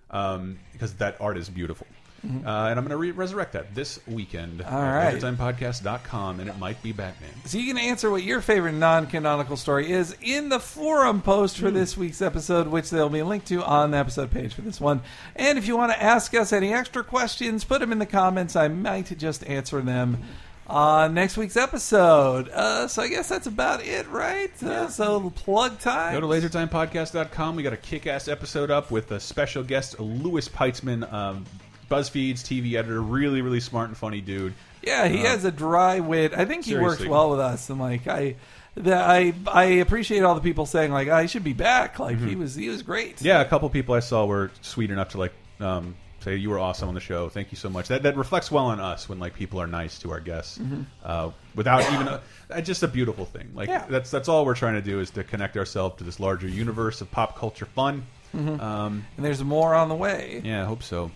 um, because that art is beautiful. Mhm. Uh, and I'm going to re resurrect that this weekend All at right. LaserTimePodcast.com, and it might be Batman. So you can answer what your favorite non-canonical story is in the forum post Hmm. for this week's episode, which there'll be a link to on the episode page for this one. And if you want to ask us any extra questions, put them in the comments. I might just answer them on next week's episode. Uh, so I guess that's about it, right? Uh, so plug time. Go to LaserTimePodcast.com. We got a kick-ass episode up with a special guest, Louis Peitzman, um, BuzzFeed's TV editor. Really, really smart and funny dude. Yeah, he Uh, has a dry wit. I think he seriously. works well with us, and like I, the, I, I appreciate all the people saying like I should be back. Like he was, he was great. Mm-hmm. Yeah, a couple people I saw were sweet enough to like um, say you were awesome on the show. Thank you so much. That that reflects well on us when like people are nice to our guests Mhm. uh, without even a, uh, just a beautiful thing. Like Yeah. that's that's all we're trying to do is to connect ourselves to this larger universe of pop culture fun. Mhm. Um, and there's more on the way. yeah, I hope so.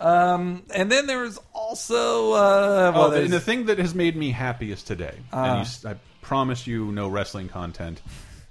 Um, and then there was also uh, well, oh, the, and the thing that has made me happiest today, Ah. and you, s- I promise you, no wrestling content.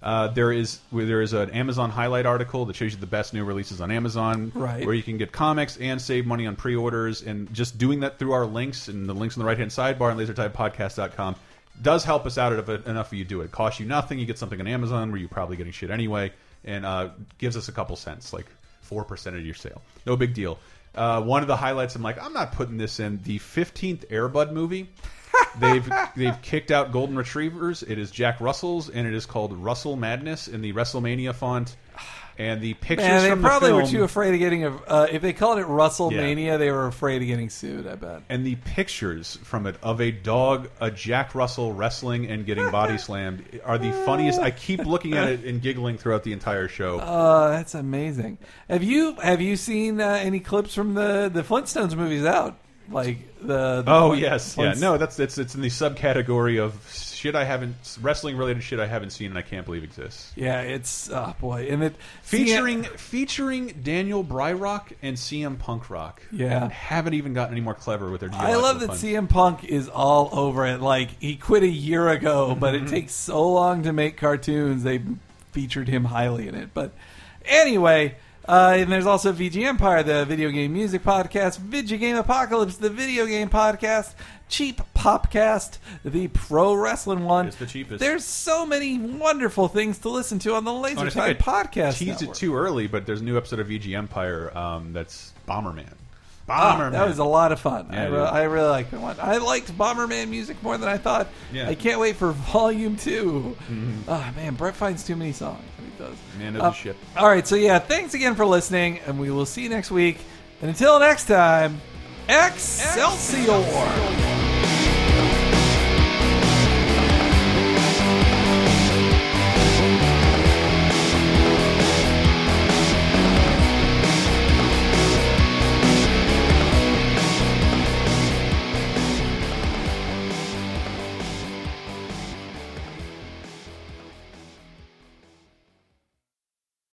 Uh, there is there is an Amazon highlight article that shows you the best new releases on Amazon, Right. Where you can get comics and save money on pre-orders, and just doing that through our links and the links on the right-hand sidebar on LaserTimePodcast.com does help us out if enough of you do it. Costs you nothing. You get something on Amazon where you're probably getting shit anyway, and uh, gives us a couple cents, like four percent of your sale. No big deal. Uh, one of the highlights, I'm like, I'm not putting this in the 15th Airbud movie. [LAUGHS] they've they've kicked out Golden Retrievers. It is Jack Russell's, and it is called Russell Madness in the WrestleMania font. And the pictures Man, they from probably the were too afraid of getting a. Uh, if they called it WrestleMania, they were afraid of getting sued. I bet. and the pictures from it of a dog, a Jack Russell wrestling and getting [LAUGHS] body slammed are the funniest. I keep looking at it and giggling throughout the entire show. Uh, that's amazing. Have you have you seen uh, any clips from the the Flintstones movies out? Like the, the Oh yes, yeah. No, that's it's it's in the subcategory of shit I haven't wrestling related shit I haven't seen and I can't believe exists. Yeah, it's oh boy, and it Featuring featuring Daniel Bryrock and CM Punk Rock. Yeah. and haven't even gotten any more clever with their. I love that CM Punk is all over it. Like he quit a year ago, but Mm-hmm. it takes so long to make cartoons. They featured him highly in it. But anyway, uh, and there's also VG Empire, the video game music podcast, Video Game Apocalypse, the video game podcast, Cheap Popcast, the pro wrestling one. It's the cheapest. There's so many wonderful things to listen to on the Laser Oh, Time podcast. Teased network. it too early, but there's a new episode of VG Empire um, that's Bomberman. Ah, Bomberman. that was a lot of fun. Yeah, I, re-. I really liked that one. I liked Bomberman music more than I thought. Yeah. I can't wait for Volume 2 Mhm. Oh man, Brett finds too many songs. He does. Man knows Uh, his shit. All right, so yeah, thanks again for listening, and we will see you next week. And until next time, Excelsior. Excelsior.